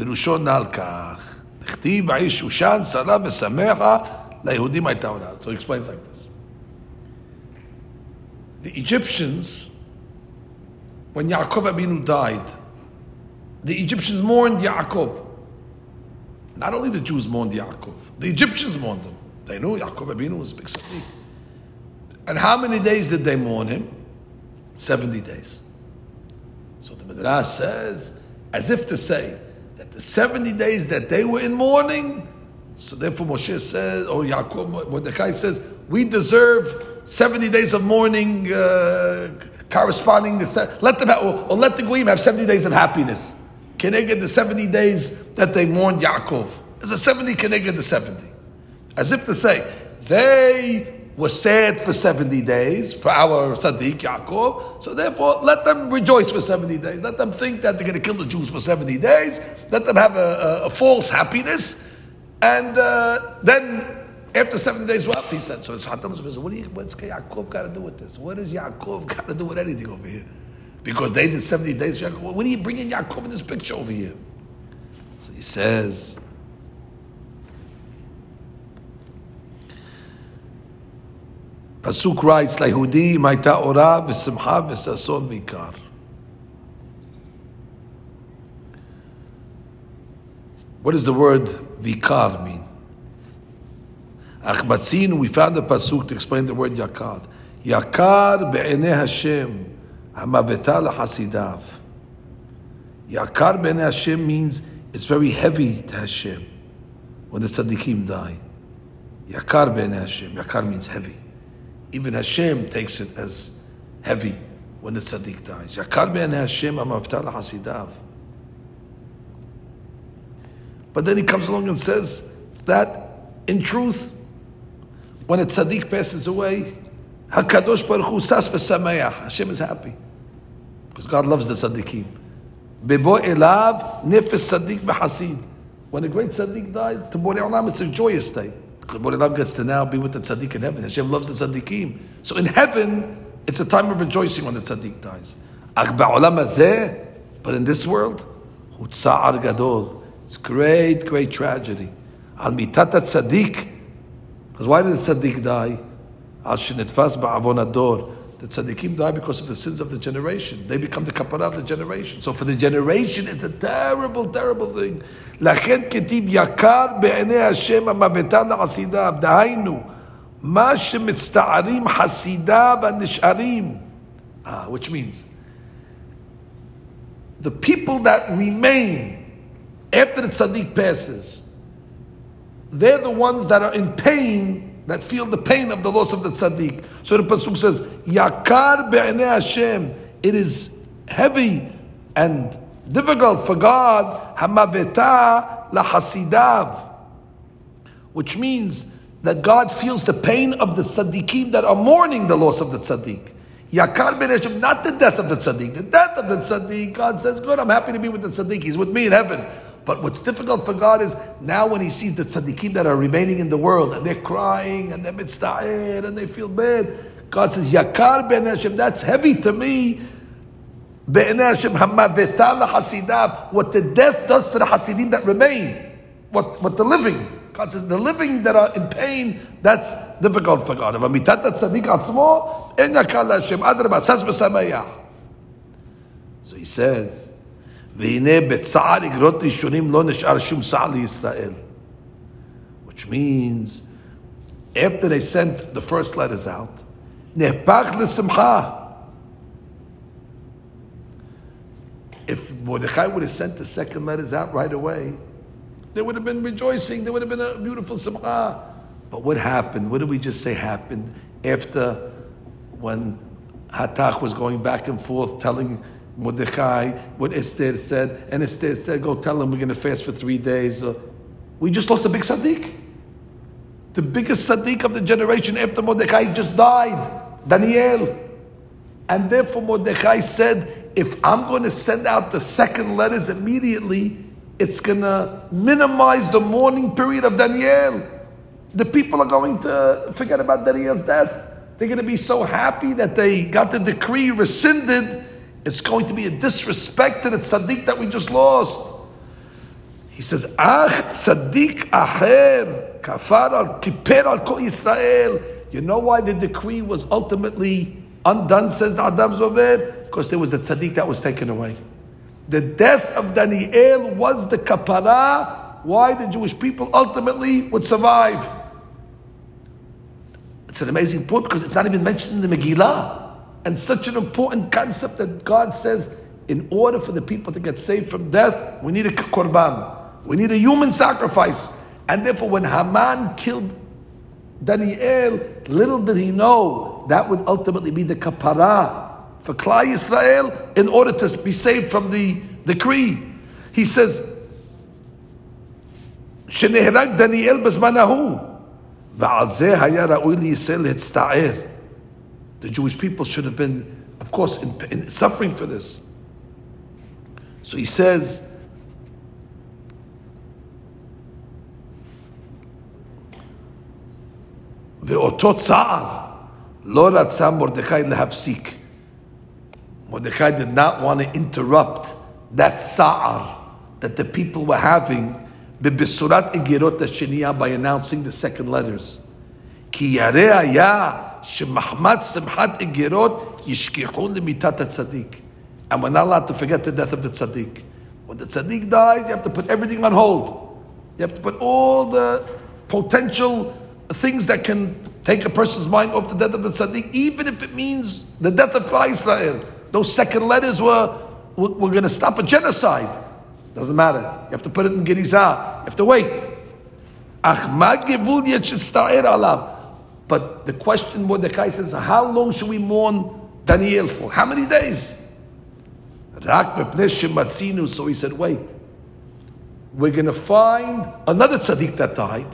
פירושו נעל כך. דכתיב האיש שושן, שרה ושמחה, ליהודים הייתה הוראה. So he explains like this. The Egyptians, when Yaakov Abinu died, the Egyptians mourned Yaakov. Not only the Jews mourned Yaakov, the Egyptians mourned him. They knew Yaakov Abinu was a big tzaddik. And how many days did they mourn him? 70 days. So the Midrash says, as if to say that the 70 days that they were in mourning, so therefore Moshe says, or Yaakov, Mordecai says, we deserve 70 days of mourning uh, corresponding to, let them have, or, or, let the Goyim have 70 days of happiness. Keneged the 70 days that they mourned Yaakov. There's a 70 Keneged the 70. As if to say, they was sad for 70 days for our Sadiq Yaakov. So therefore, let them rejoice for 70 days. Let them think that they're going to kill the Jews for 70 days. Let them have a, a, a false happiness. And uh, then after 70 days up, he said, so it's Hatam says, what do you, what's Yaakov got to do with this? What does Yaakov got to do with anything over here? Because they did 70 days. What are you bringing Yaakov in this picture over here? So he says, Pasuk writes, Lahudi maita ora v'simcha v'sason v'ikar. What does the word vikar mean? Achbatzin, we found a pasuk to explain the word yakar. Yakar be'enei Hashem, hamaveta lahasidav. Yakar be'enei Hashem means it's very heavy to Hashem when the tzaddikim die. Yakar be'enei Hashem. Yakar means heavy. Even Hashem takes it as heavy when the tzaddik dies. Yakar ben Hashem amavtal hasidav. But then he comes along and says that in truth, when a tzaddik passes away, Hakadosh Baruch Hu sas. Hashem is happy because God loves the tzaddikim. Bebo elav nefes tzaddik v'hasid. When a great tzaddik dies, to Borei Olam, it's a joyous day. Because Borelam gets to now be with the tzaddik in heaven. Hashem loves the tzaddikim. So in heaven, it's a time of rejoicing when the tzaddik dies. But in this world, gadol. It's great, great tragedy. Al mitata tzaddik. Because why did the tzaddik die? Al shenetfas ba'avon ador. The tzaddikim die because of the sins of the generation. They become the kapara of the generation. So for the generation, it's a terrible, terrible thing. לכן כתיב יקר בעיני השם המוותן לחסידיו, דהיינו, מה שמצטערים חסידיו הנשארים. Ah, which means, the people that remain after the tzaddik passes, they're the ones that are in pain, that feel the pain of the loss of the tzaddik. So the pasuk says, "Yakar be'enei Hashem." It is heavy and difficult for God, hamaveta lahasidav, which means that God feels the pain of the tzaddikim that are mourning the loss of the tzaddik. Yakar ben Hashem, not the death of the tzaddik. The death of the tzaddik, God says, good, I'm happy to be with the tzaddik. He's with me in heaven. But what's difficult for God is now when He sees the tzaddikim that are remaining in the world and they're crying and they're mitzta'ir and they feel bad, God says, Yakar ben Hashem, that's heavy to me. What the death does to the Hasidim that remain, what, what the living. God says the living that are in pain, that's difficult for God. So he says, which means after they sent the first letters out, if Mordechai would have sent the second letters out right away, there would have been rejoicing. There would have been a beautiful simcha. But what happened? What did we just say happened after when Hatach was going back and forth telling Mordechai what Esther said, and Esther said, "Go tell him we're going to fast for three days." Uh, we just lost a big tzaddik, the biggest tzaddik of the generation after Mordechai just died, Daniel, and therefore Mordechai said, "If I'm going to send out the second letters immediately." it's going to minimize the mourning period of Daniel. The people are going to forget about Daniel's death. They're going to be so happy that they got the decree rescinded. It's going to be a disrespect to the tzaddik that we just lost. He says, Ach tzaddik acher kafar al kiper al kol Yisrael. You know why the decree was ultimately undone, says the Hatam Sofer? Because there was a tzaddik that was taken away. The death of Daniel was the kapara why the Jewish people ultimately would survive. It's an amazing point because it's not even mentioned in the Megillah and such an important concept that God says, in order for the people to get saved from death, we need a korban. We need a human sacrifice. And therefore, when Haman killed Daniel, little did he know that would ultimately be the kapara for Klal Yisrael in order to be saved from the decree. He says, שנהרג The Jewish people should have been, of course, in, in suffering for this. So he says, ואותו צער לא רצה מרדכי להפסיק. Mordechai did not want to interrupt that sa'ar that the people were having b'bisurat igirot hasheniya by announcing the second letters. Ki yareh haya shemahmat simchat igirot yishkichu limitat tzaddik. And we're not allowed to forget the death of the tzaddik. When the tzaddik dies, you have to put everything on hold. You have to put all the potential things that can take a person's mind off the death of the tzaddik, even if it means the death of Klal Israel. Those second letters were, were, going to stop a genocide. Doesn't matter. You have to put it in Gerizah. You have to wait. But the question Mordecai says, how long should we mourn Daniel for? How many days? So he said, wait. We're going to find another tzaddik that died,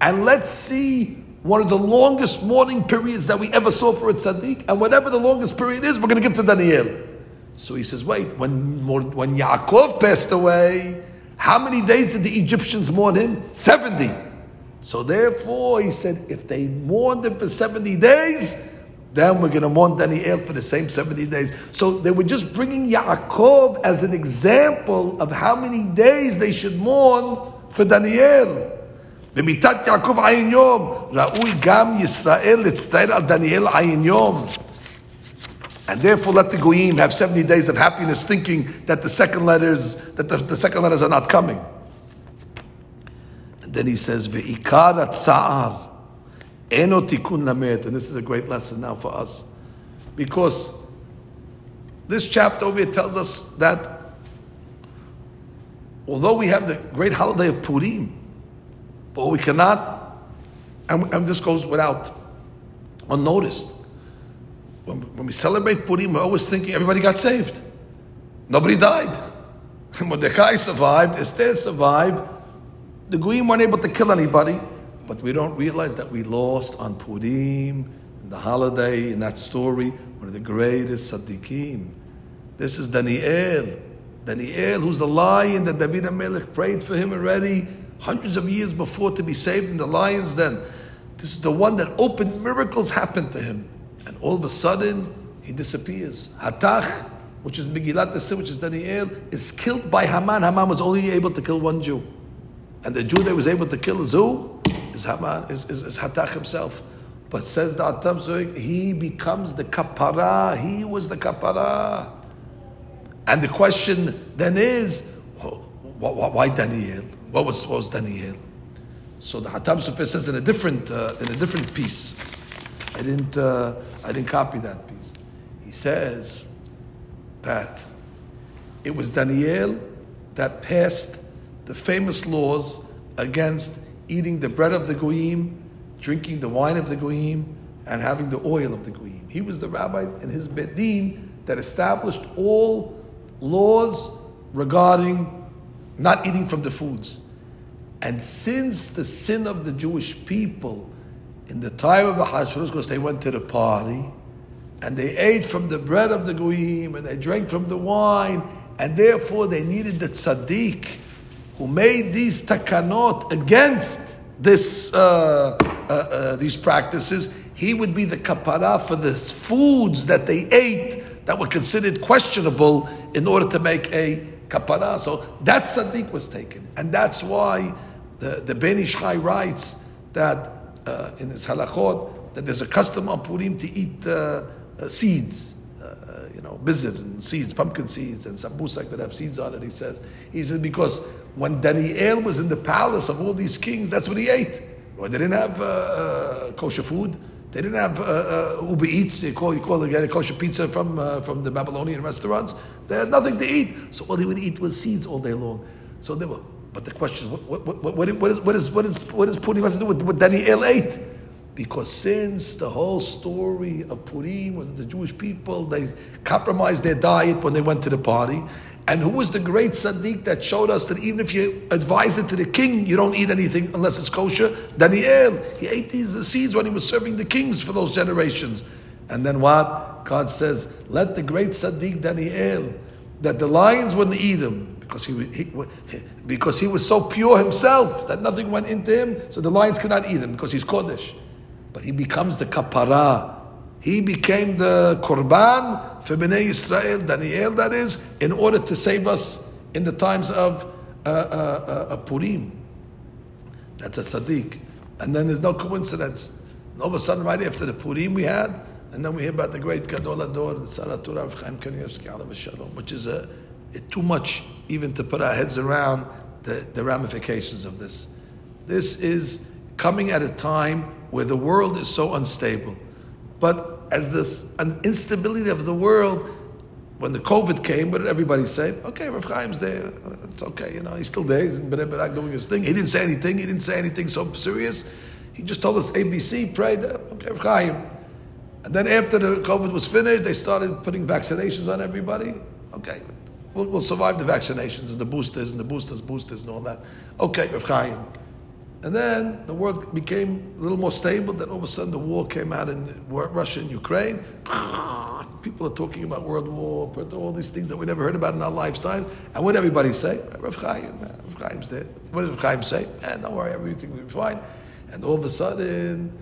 and let's see one of the longest mourning periods that we ever saw for a tzaddik, and whatever the longest period is, we're going to give to Daniel. So he says, wait, when, when Yaakov passed away, how many days did the Egyptians mourn him? 70. So therefore, he said, if they mourned him for 70 days, then we're going to mourn Daniel for the same 70 days. So they were just bringing Yaakov as an example of how many days they should mourn for Daniel. במיתת יעקב עין יום, ראוי גם ישראל להצטער על דניאל עין יום. And therefore let the goyim have 70 days of happiness thinking that the second letters, that the, the second letters are not coming. Then he says, Ve'ikar tsa'ar, eno tikun lamet. And this is a great lesson now for us. Because this chapter over here tells us that although we have the great holiday of Purim, but we cannot, and, and this goes without unnoticed. When, when we celebrate Purim, we're always thinking everybody got saved. Nobody died. Mordecai survived, Esther survived, the Goyim weren't able to kill anybody, but we don't realize that we lost on Purim, the holiday, in that story, one of the greatest Siddiqim. This is Daniel. Daniel, who's the lion that David HaMelech prayed for him already hundreds of years before to be saved in the lion's den. This is the one that open miracles happened to him. And all of a sudden, he disappears. Hatach, which is Megillat Esther, which is Daniel, is killed by Haman. Haman was only able to kill one Jew. And the Jew that was able to kill who? Is Haman, is, is, is Hatach himself. But says the Atam he becomes the kapara. He was the kapara. And the question then is, why Daniel? What was, what was Daniel? So the Hatam Sofer says in a different uh, in a different piece. I didn't uh, I didn't copy that piece. He says that it was Daniel that passed the famous laws against eating the bread of the goyim, drinking the wine of the goyim, and having the oil of the goyim. He was the rabbi in his bedin that established all laws regarding not eating from the foods. And since the sin of the Jewish people in the time of Hashem's, because they went to the party and they ate from the bread of the Goyim and they drank from the wine, and therefore they needed the tzaddik who made these takanot against this, uh, uh, uh, these practices. He would be the kapara for the foods that they ate that were considered questionable in order to make a kapara. So that tzaddik was taken, and that's why the, the Ben Ish Chai writes that uh, in his halachot that there's a custom on Purim to eat uh, uh, seeds, you know, bizir and seeds, pumpkin seeds and sambusak that have seeds on it. He says, he says because when Daniel was in the palace of all these kings, that's what he ate. Well, they didn't have uh, kosher food. They didn't have uh, Uber Eats. You call you call again a kosher pizza from from the Babylonian restaurants. They had nothing to eat, so all they would eat was seeds all day long. So they were but the question is, what, what, what, what, is, what, is, what, is, what is Purim have to do with what Daniel ate? Because since the whole story of Purim was that the Jewish people, they compromised their diet when they went to the party. And who was the great Sadiq that showed us that even if you advise it to the king, you don't eat anything unless it's kosher? Daniel, he ate these seeds when he was serving the kings for those generations. And then what? God says, let the great Sadiq Daniel, that the lions wouldn't eat him because he, he, because he was so pure himself that nothing went into him, so the lions cannot eat him because he's Kodesh. But he becomes the kapara. He became the korban for Bnei Israel, Daniel that is, in order to save us in the times of, uh, uh, uh, Purim. That's a tzaddik. And then there's no coincidence. And all of a sudden, right after the Purim we had, and then we hear about the great Gadol Ador, the of Chaim Kanievsky, which is a too much even to put our heads around the, the ramifications of this. This is coming at a time where the world is so unstable. But as this an instability of the world, when the COVID came, what did everybody say? Okay, Rav Chaim's there. It's okay, you know, he's still there. He's in Bnei doing his thing. He didn't say anything. He didn't say anything so serious. He just told us ABC, prayed. Okay, Rav Chaim. And then after the COVID was finished, they started putting vaccinations on everybody. Okay, We'll, we'll, survive the vaccinations, and the boosters, and the boosters, boosters, and all that. Okay, Rav Chaim. And then the world became a little more stable. Then all of a sudden the war came out in Russia and Ukraine. People are talking about World War, all these things that we never heard about in our lifetimes. And what did everybody say? Rav Chaim, Rav Chaim's there. What did Rav Chaim say? Don't worry, everything will be fine. And all of a sudden,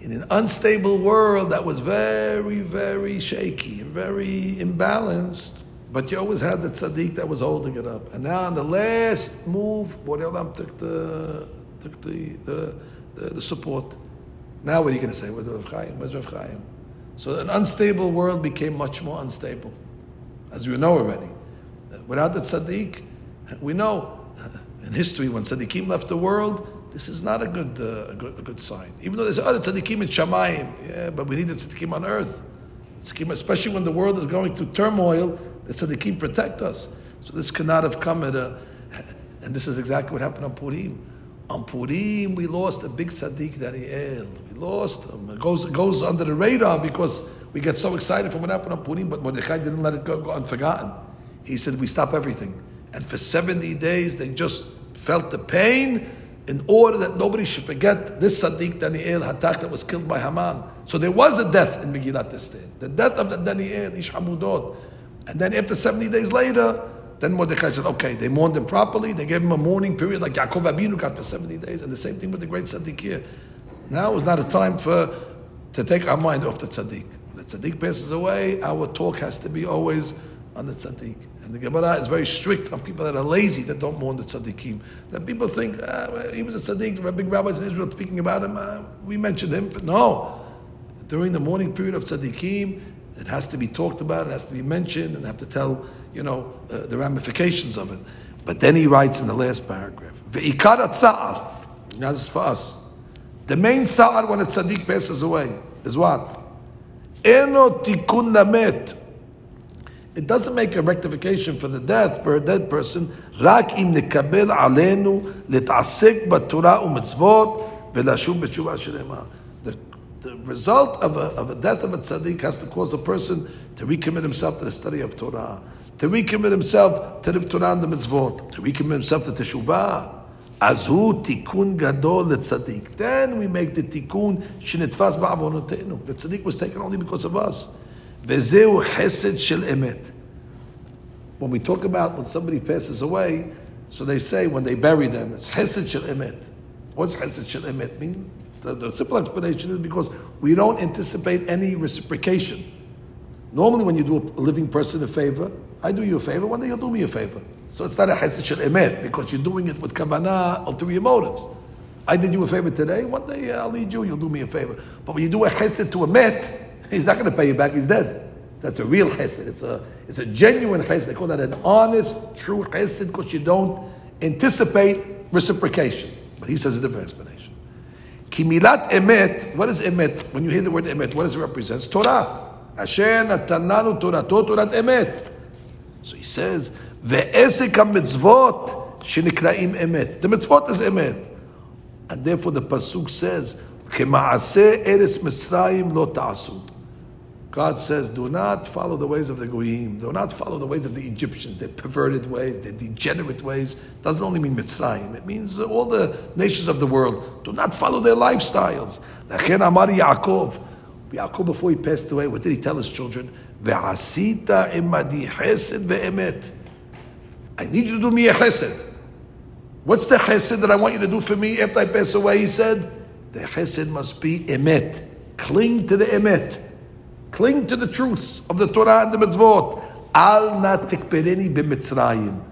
in an unstable world that was very, very shaky and very imbalanced, but you always had the tzaddik that was holding it up. And now on the last move, Borei took the took the, the, the, the, support. Now what are you going to say? Where's Rav Chaim? Where's Rav Chaim? So an unstable world became much more unstable, as you know already. Without the tzaddik, we know in history when tzaddikim left the world, this is not a good, uh, a good, a good sign. Even though there's other tzaddikim in Shamayim, yeah, but we need the tzaddikim on earth. Tzaddikim, Especially when the world is going through turmoil, the tzaddikim protect us. So this cannot have come at a, and this is exactly what happened on Purim. On Purim, we lost a big tzaddik Daniel. We lost him. It goes, goes under the radar because we get so excited from what happened on Purim, but Mordechai didn't let it go, go unforgotten. He said, we stop everything. And for 70 days, they just felt the pain in order that nobody should forget this Sadiq Daniel Hatach that was killed by Haman. So there was a death in Megillat Esther, the death of the Daniel, Ish Hamudot. And then after 70 days later, then Mordechai said, okay, they mourned him properly, they gave him a mourning period like Yaakov Abinu got for 70 days, and the same thing with the great Sadiq here. Now is not a time for to take our mind off the Tzaddik. When the Tzaddik passes away, our talk has to be always on the Tzaddik. And the Gemara is very strict on people that are lazy, that don't mourn the Tzaddikim. That people think, ah, he was a Tzaddik, were big rabbis in Israel speaking about him, uh, we mentioned him. But no, during the mourning period of Tzaddikim, it has to be talked about, it has to be mentioned, and have to tell, you know, uh, the ramifications of it. But then he writes in the last paragraph, Ve'ikara tsa'ar, now this is for us. The main tsa'ar when a tzaddik passes away is what? Eno tikun lamet. It doesn't make a rectification for the death for a dead person. Rak im nekabel alenu lit'asek batura u'mitzvot ve'lashub b'tshuva shirema the result of a, of a death of a tzaddik has to cause a person to recommit himself to the study of Torah, to recommit himself to the Torah and the mitzvot, to recommit himself to teshuvah. Azu tikun gadol tzaddik. Then we make the tikun shenitfas ba'avonotenu. The tzaddik was taken only because of us. Vezeu chesed shel emet. When we talk about when somebody passes away, so they say when they bury them, it's chesed shel emet. What's chesed shel emet mean? So the simple explanation is because we don't anticipate any reciprocation. Normally, when you do a living person a favor, I do you a favor, one day you'll do me a favor. So it's not a chesed shel emet because you're doing it with kavanah, ulterior motives. I did you a favor today, one day I'll need you, you'll do me a favor. But when you do a chesed to a met, he's not going to pay you back, he's dead. That's a real chesed. It's a, it's a genuine chesed. They call that an honest, true chesed because you don't anticipate reciprocation. But he says a different explanation. Kimilat emet, what is emet? When you hear the word emet, what does it represent? Torah. Asher natananu Torah, Torah emet. So he says, ve'esek ha-mitzvot shenikraim emet. The mitzvot is emet. And therefore the Pasuk says, kema'aseh eres Mitzrayim lo ta'asu. God says, do not follow the ways of the Goyim. Do not follow the ways of the Egyptians, their perverted ways, their degenerate ways. Doesn't only mean Mitzrayim. It means all the nations of the world. Do not follow their lifestyles. Lachen Amar Yaakov. Yaakov, before he passed away, what did he tell his children? Ve'asita imadi chesed ve'emet. I need you to do me a chesed. What's the chesed that I want you to do for me after I pass away? He said, the chesed must be emet. Cling to the emet. Cling to the truths of the Torah and the mitzvot. Al na b'mitzrayim.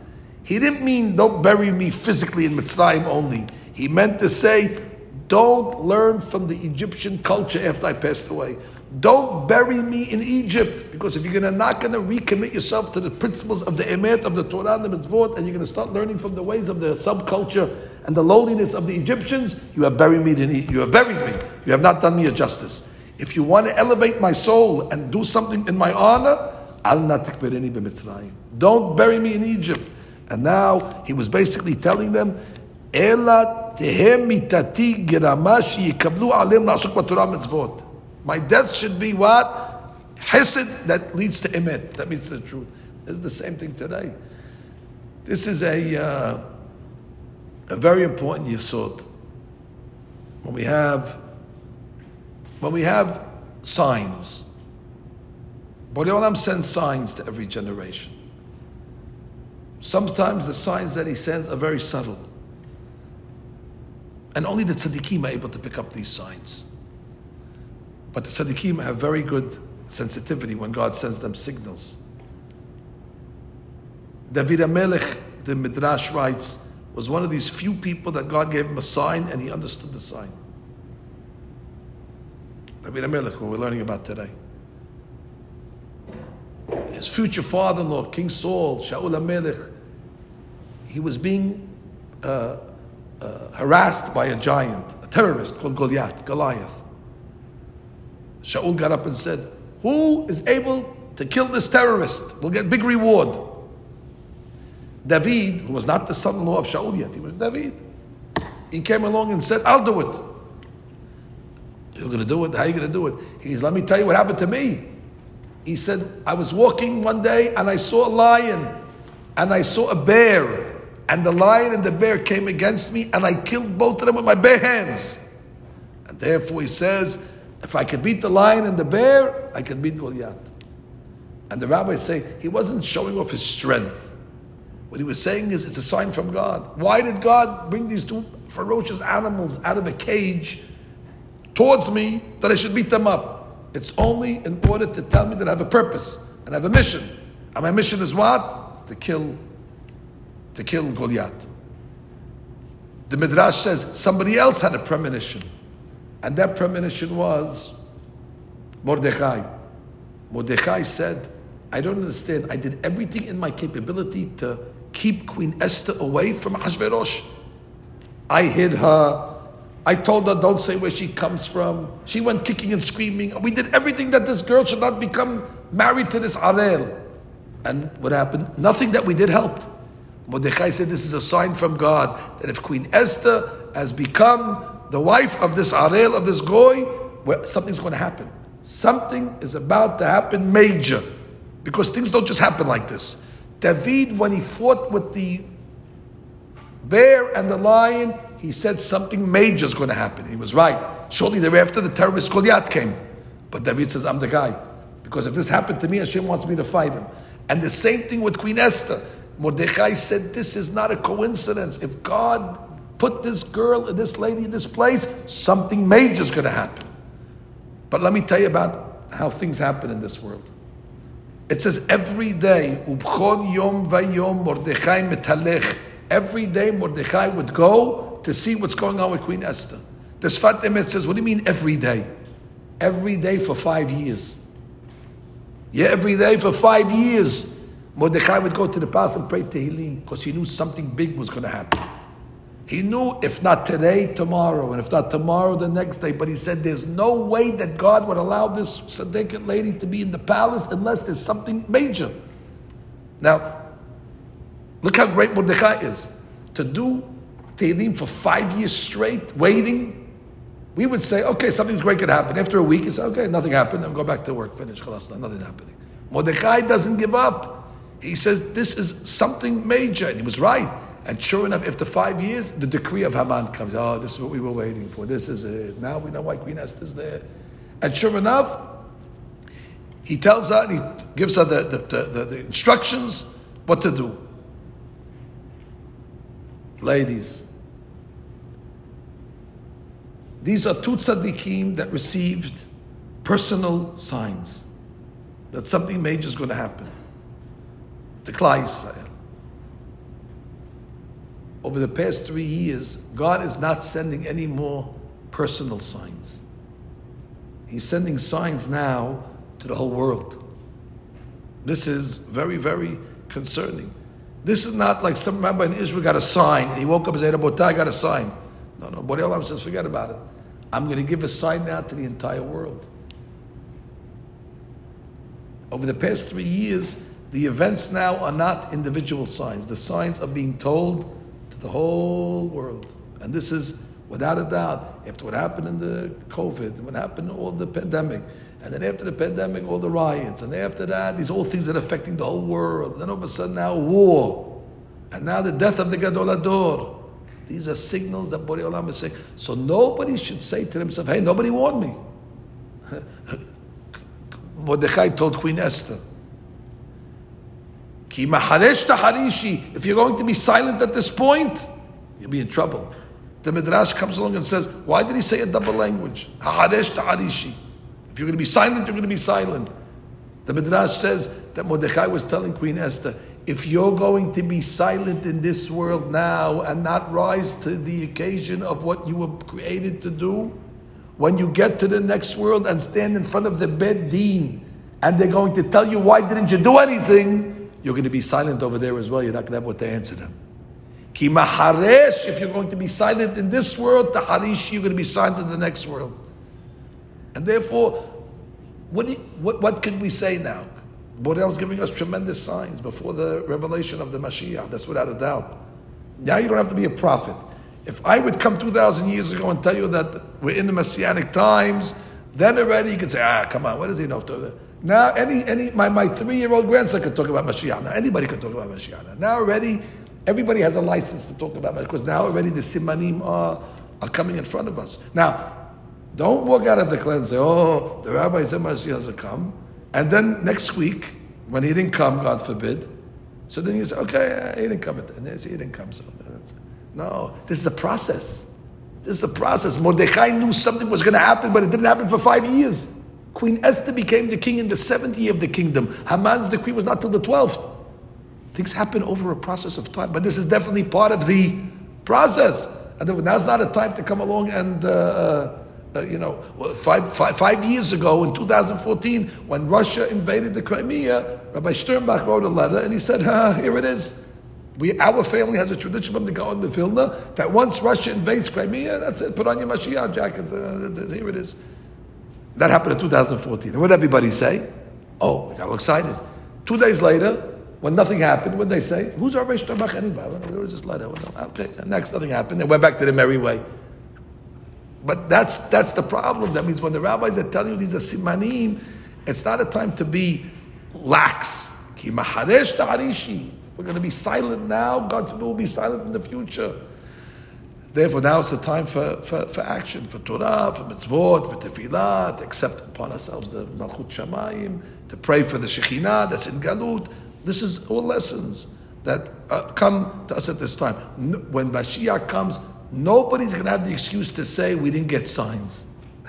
He didn't mean don't bury me physically in Mitzrayim only. He meant to say, don't learn from the Egyptian culture after I passed away. Don't bury me in Egypt, because if you're not going to recommit yourself to the principles of the emet of the Torah and the mitzvot, and you're going to start learning from the ways of the subculture and the lowliness of the Egyptians, you have buried me in You have buried me. You have not done me a justice. If you want to elevate my soul and do something in my honor, al natikberini b'mitzrayim. Don't bury me in Egypt. And now he was basically telling them, Ela tehem mitati geramashi alim mitzvot. My death should be what? Hesed that leads to emet. That means the truth. It's the same thing today. This is a, uh, a very important yisod. When we have when we have signs, Borei Olam sends signs to every generation. Sometimes the signs that he sends are very subtle. And only the tzaddikim are able to pick up these signs. But the tzaddikim have very good sensitivity when God sends them signals. David HaMelech, the Midrash writes, was one of these few people that God gave him a sign and he understood the sign. David HaMelech, who we're learning about today. His future father-in-law, King Saul, Shaul HaMelech, he was being uh, uh, harassed by a giant, a terrorist called Goliath, Goliath. Shaul got up and said, Who is able to kill this terrorist? We'll get big reward. David, who was not the son-in-law of Shaul yet, he was David. He came along and said, I'll do it. You're going to do it? How are you going to do it? He's, let me tell you what happened to me. He said, I was walking one day and I saw a lion and I saw a bear and the lion and the bear came against me, and I killed both of them with my bare hands. And therefore, he says, if I could beat the lion and the bear, I could beat Goliath. And the rabbis say he wasn't showing off his strength. What he was saying is it's a sign from God. Why did God bring these two ferocious animals out of a cage towards me that I should beat them up? It's only in order to tell me that I have a purpose and I have a mission. And my mission is what? To kill to kill Goliath. The Midrash says somebody else had a premonition. And that premonition was Mordechai. Mordechai said, I don't understand. I did everything in my capability to keep Queen Esther away from Ahasuerus. I hid her. I told her, don't say where she comes from. She went kicking and screaming. We did everything that this girl should not become married to this Arel. And what happened? Nothing that we did helped. Mordechai said this is a sign from God that if Queen Esther has become the wife of this Arel, of this Goy, well, something's going to happen. Something is about to happen major. Because things don't just happen like this. David, when he fought with the bear and the lion, he said something major is going to happen. He was right. Shortly thereafter, the terrorist Goliath came. But David says, I'm the guy. Because if this happened to me, Hashem wants me to fight him. And the same thing with Queen Esther. Mordechai said, This is not a coincidence. If God put this girl, this lady in this place, something major is going to happen. But let me tell you about how things happen in this world. It says every day, Ubchol Yom Vayom Mordechai Metalech. Every day Mordechai would go to see what's going on with Queen Esther. The Sfat Emet says, What do you mean every day? Every day for five years. Yeah, every day for five years. Mordechai would go to the palace and pray to Tehillim because he knew something big was going to happen. He knew if not today, tomorrow, and if not tomorrow, the next day. But he said there's no way that God would allow this Saddiqat lady to be in the palace unless there's something major. Now, look how great Mordechai is. To do Tehillim for five years straight, waiting, we would say, okay, something's great could happen. After a week, it's okay, nothing happened, then go back to work, finish, nothing happening. Mordechai doesn't give up. He says this is something major, and he was right. And sure enough, after five years, the decree of Haman comes. Oh, this is what we were waiting for. This is it. Now we know why Queen Esther is there. And sure enough, he tells her, he gives her the, the, the, the instructions what to do. Ladies, these are two tzaddikim that received personal signs that something major is going to happen to Klal Yisrael. Over the past three years, God is not sending any more personal signs. He's sending signs now to the whole world. This is very, very concerning. This is not like some rabbi in Israel got a sign and he woke up and said, I got a sign. No, no, Borei says, forget about it. I'm going to give a sign now to the entire world. Over the past three years, the events now are not individual signs. The signs are being told to the whole world. And this is, without a doubt, after what happened in the COVID, what happened in all the pandemic, and then after the pandemic, all the riots, and after that, these all things that are affecting the whole world. And then all of a sudden now war. And now the death of the Gadol Hador. These are signals that Borei Olam is saying. So nobody should say to themselves, hey, nobody warned me. Mordechai told Queen Esther, Ki maharesh taharishi, if you're going to be silent at this point, you'll be in trouble. The Midrash comes along and says, why did he say a double language? If you're going to be silent, you're going to be silent. The Midrash says that Mordechai was telling Queen Esther, if you're going to be silent in this world now and not rise to the occasion of what you were created to do, when you get to the next world and stand in front of the beit din and they're going to tell you, why didn't you do anything? you're going to be silent over there as well. You're not going to have what to answer them. Ki maharesh, if you're going to be silent in this world, taharish, you're going to be silent in the next world. And therefore, what, you, what, what can we say now? Borei is giving us tremendous signs before the revelation of the Mashiach. That's without a doubt. Now you don't have to be a prophet. If I would come 2,000 years ago and tell you that we're in the Messianic times, then already you could say, ah, come on, what does he know? Now, any, any, my, my three year old grandson could talk about Mashiach. Now, anybody could talk about Mashiach. Now, already, Everybody has a license to talk about because now already the simanim are, are coming in front of us. Now, don't walk out of the class and say, oh, the rabbi said Mashiach has come. And then next week, when he didn't come, God forbid, so then you say, okay, he didn't come. And he didn't come. So no, this is a process. This is a process. Mordechai knew something was going to happen, but it didn't happen for five years. Queen Esther became the king in the seventh year of the kingdom. Haman's decree was not till the twelfth. Things happen over a process of time, but this is definitely part of the process. And now's not a time to come along and. Uh, uh, you know, five, five, five years ago in 2014, when Russia invaded the Crimea, Rabbi Sternbach wrote a letter and he said, ah, here it is. We, our family has a tradition from the Gaon of Vilna that once Russia invades Crimea, that's it, put on your Mashiach jackets, uh, here it is. That happened in 2014. And what did everybody say? Oh, we got all excited. Two days later, when nothing happened, what they say? Who's our Rabbi Sternbach anybody? Where was this letter? Okay, next nothing happened. They went back to the merry way. But that's that's the problem. That means when the rabbis are telling you these are simanim, it's not a time to be lax. We're going to be silent now. God forbid we'll be silent in the future. Therefore, now it's the time for, for, for action, for Torah, for mitzvot, for tefillah, to accept upon ourselves the Malchut Shamayim, to pray for the Shekhinah that's in Galut. This is all lessons that uh, come to us at this time. When Mashiach comes, Nobody's going to have the excuse to say we didn't get signs.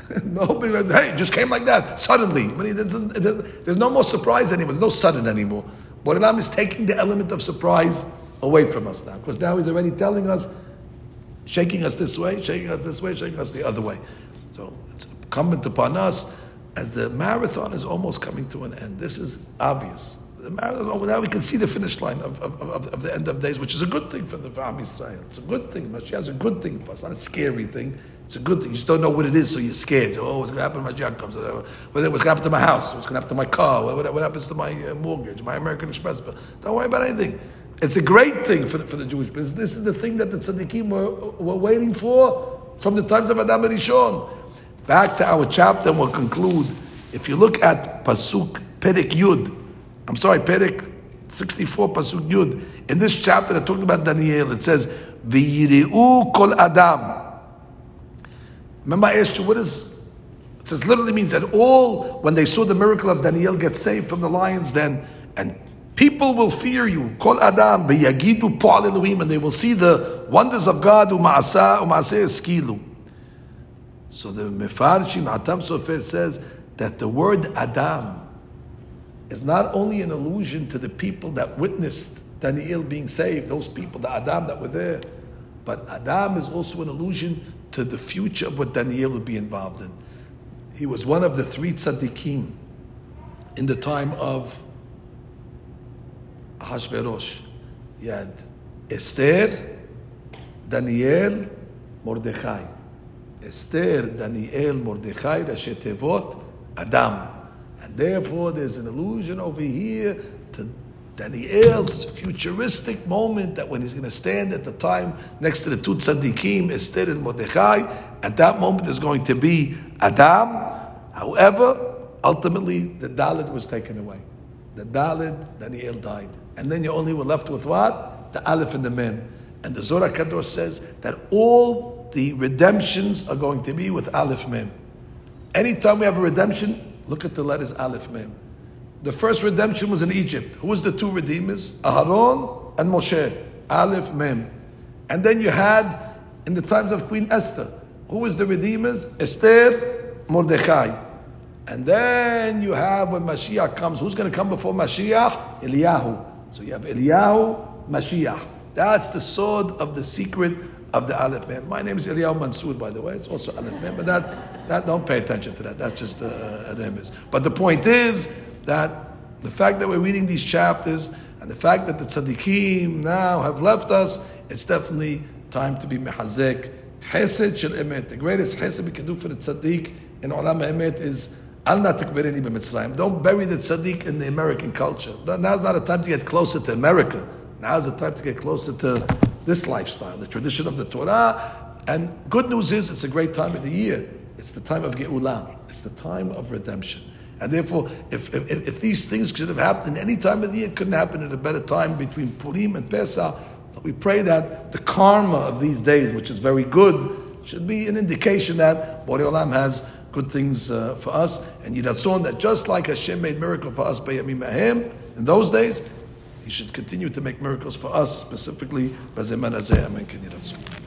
Nobody, hey, just came like that suddenly. There's no more surprise anymore. There's no sudden anymore. Borei Olam is taking the element of surprise away from us now, because now he's already telling us, shaking us this way, shaking us this way, shaking us the other way. So it's incumbent upon us as the marathon is almost coming to an end. This is obvious now we can see the finish line of, of, of, of, the end of days, which is a good thing for the family Israel. It's a good thing. Mashiach is a good thing for us. Not a scary thing. It's a good thing. You just don't know what it is, so you're scared. Oh, what's going to happen when Mashiach comes? Uh, what's going to happen to my house? What's going to happen to my car? What, what happens to my uh, mortgage, my American Express bill? Don't worry about anything. It's a great thing for, for the Jewish business. This is the thing that the tzaddikim were, were waiting for from the times of Adam HaRishon. Back to our chapter, and we'll conclude. If you look at Pasuk Perek Yud, I'm sorry, Perek 64, Pasuk Yud. In this chapter that talked about Daniel, it says, V'yiri'u kol Adam. Remember I asked you, what is, it says literally means that all, when they saw the miracle of Daniel get saved from the lions, then, and people will fear you, kol Adam, v'yagidu pa'al Elohim, and they will see the wonders of God, u'ma'asa, u'ma'aseh eskilu. So the Mefarshim Hatam Sofer says that the word Adam, is not only an allusion to the people that witnessed Daniel being saved, those people, the Adam that were there, but Adam is also an allusion to the future of what Daniel would be involved in. He was one of the three tzaddikim in the time of Hashverosh. He had Esther, Daniel, Mordechai. Esther, Daniel, Mordechai, Rashetevot, Adam. And therefore, there's an illusion over here to Daniel's futuristic moment that when he's going to stand at the time next to the two tzaddikim, Esther and Mordechai, at that moment there's going to be Adam. However, ultimately the Dalet was taken away. The Dalet, Daniel died. And then you only were left with what? The Aleph and the Mem. And the Zohar Kadosh says that all the redemptions are going to be with Aleph Mem. Anytime we have a redemption, Look at the letters Aleph Mem. The first redemption was in Egypt. Who was the two redeemers? Aharon and Moshe. Aleph Mem. And then you had, in the times of Queen Esther, who was the redeemers? Esther, Mordechai. And then you have when Mashiach comes, who's going to come before Mashiach? Eliyahu. So you have Eliyahu, Mashiach. That's the sword of the secret of the Aleph Mem. My name is Eliyahu Mansour, by the way. It's also Aleph Mem, but that, that don't pay attention to that. That's just uh, a, a image. But the point is that the fact that we're reading these chapters and the fact that the tzaddikim now have left us, it's definitely time to be mehazek. Hesed shel emet. The greatest hesed we can do for the tzaddik in olam emet is Al Don't bury the tzaddik in the American culture. Now's not a time to get closer to America. Now's the time to get closer to this lifestyle, the tradition of the Torah. And good news is, it's a great time of the year. It's the time of Geulah. It's the time of redemption. And therefore, if, if, if these things should have happened any time of the year, it couldn't happen at a better time between Purim and Pesach. But we pray that the karma of these days, which is very good, should be an indication that Borei Olam has good things uh, for us. And Yiratzon, that just like Hashem made miracle for us by Yamim in those days, He should continue to make miracles for us, specifically, Bazeman Azeh, Amen.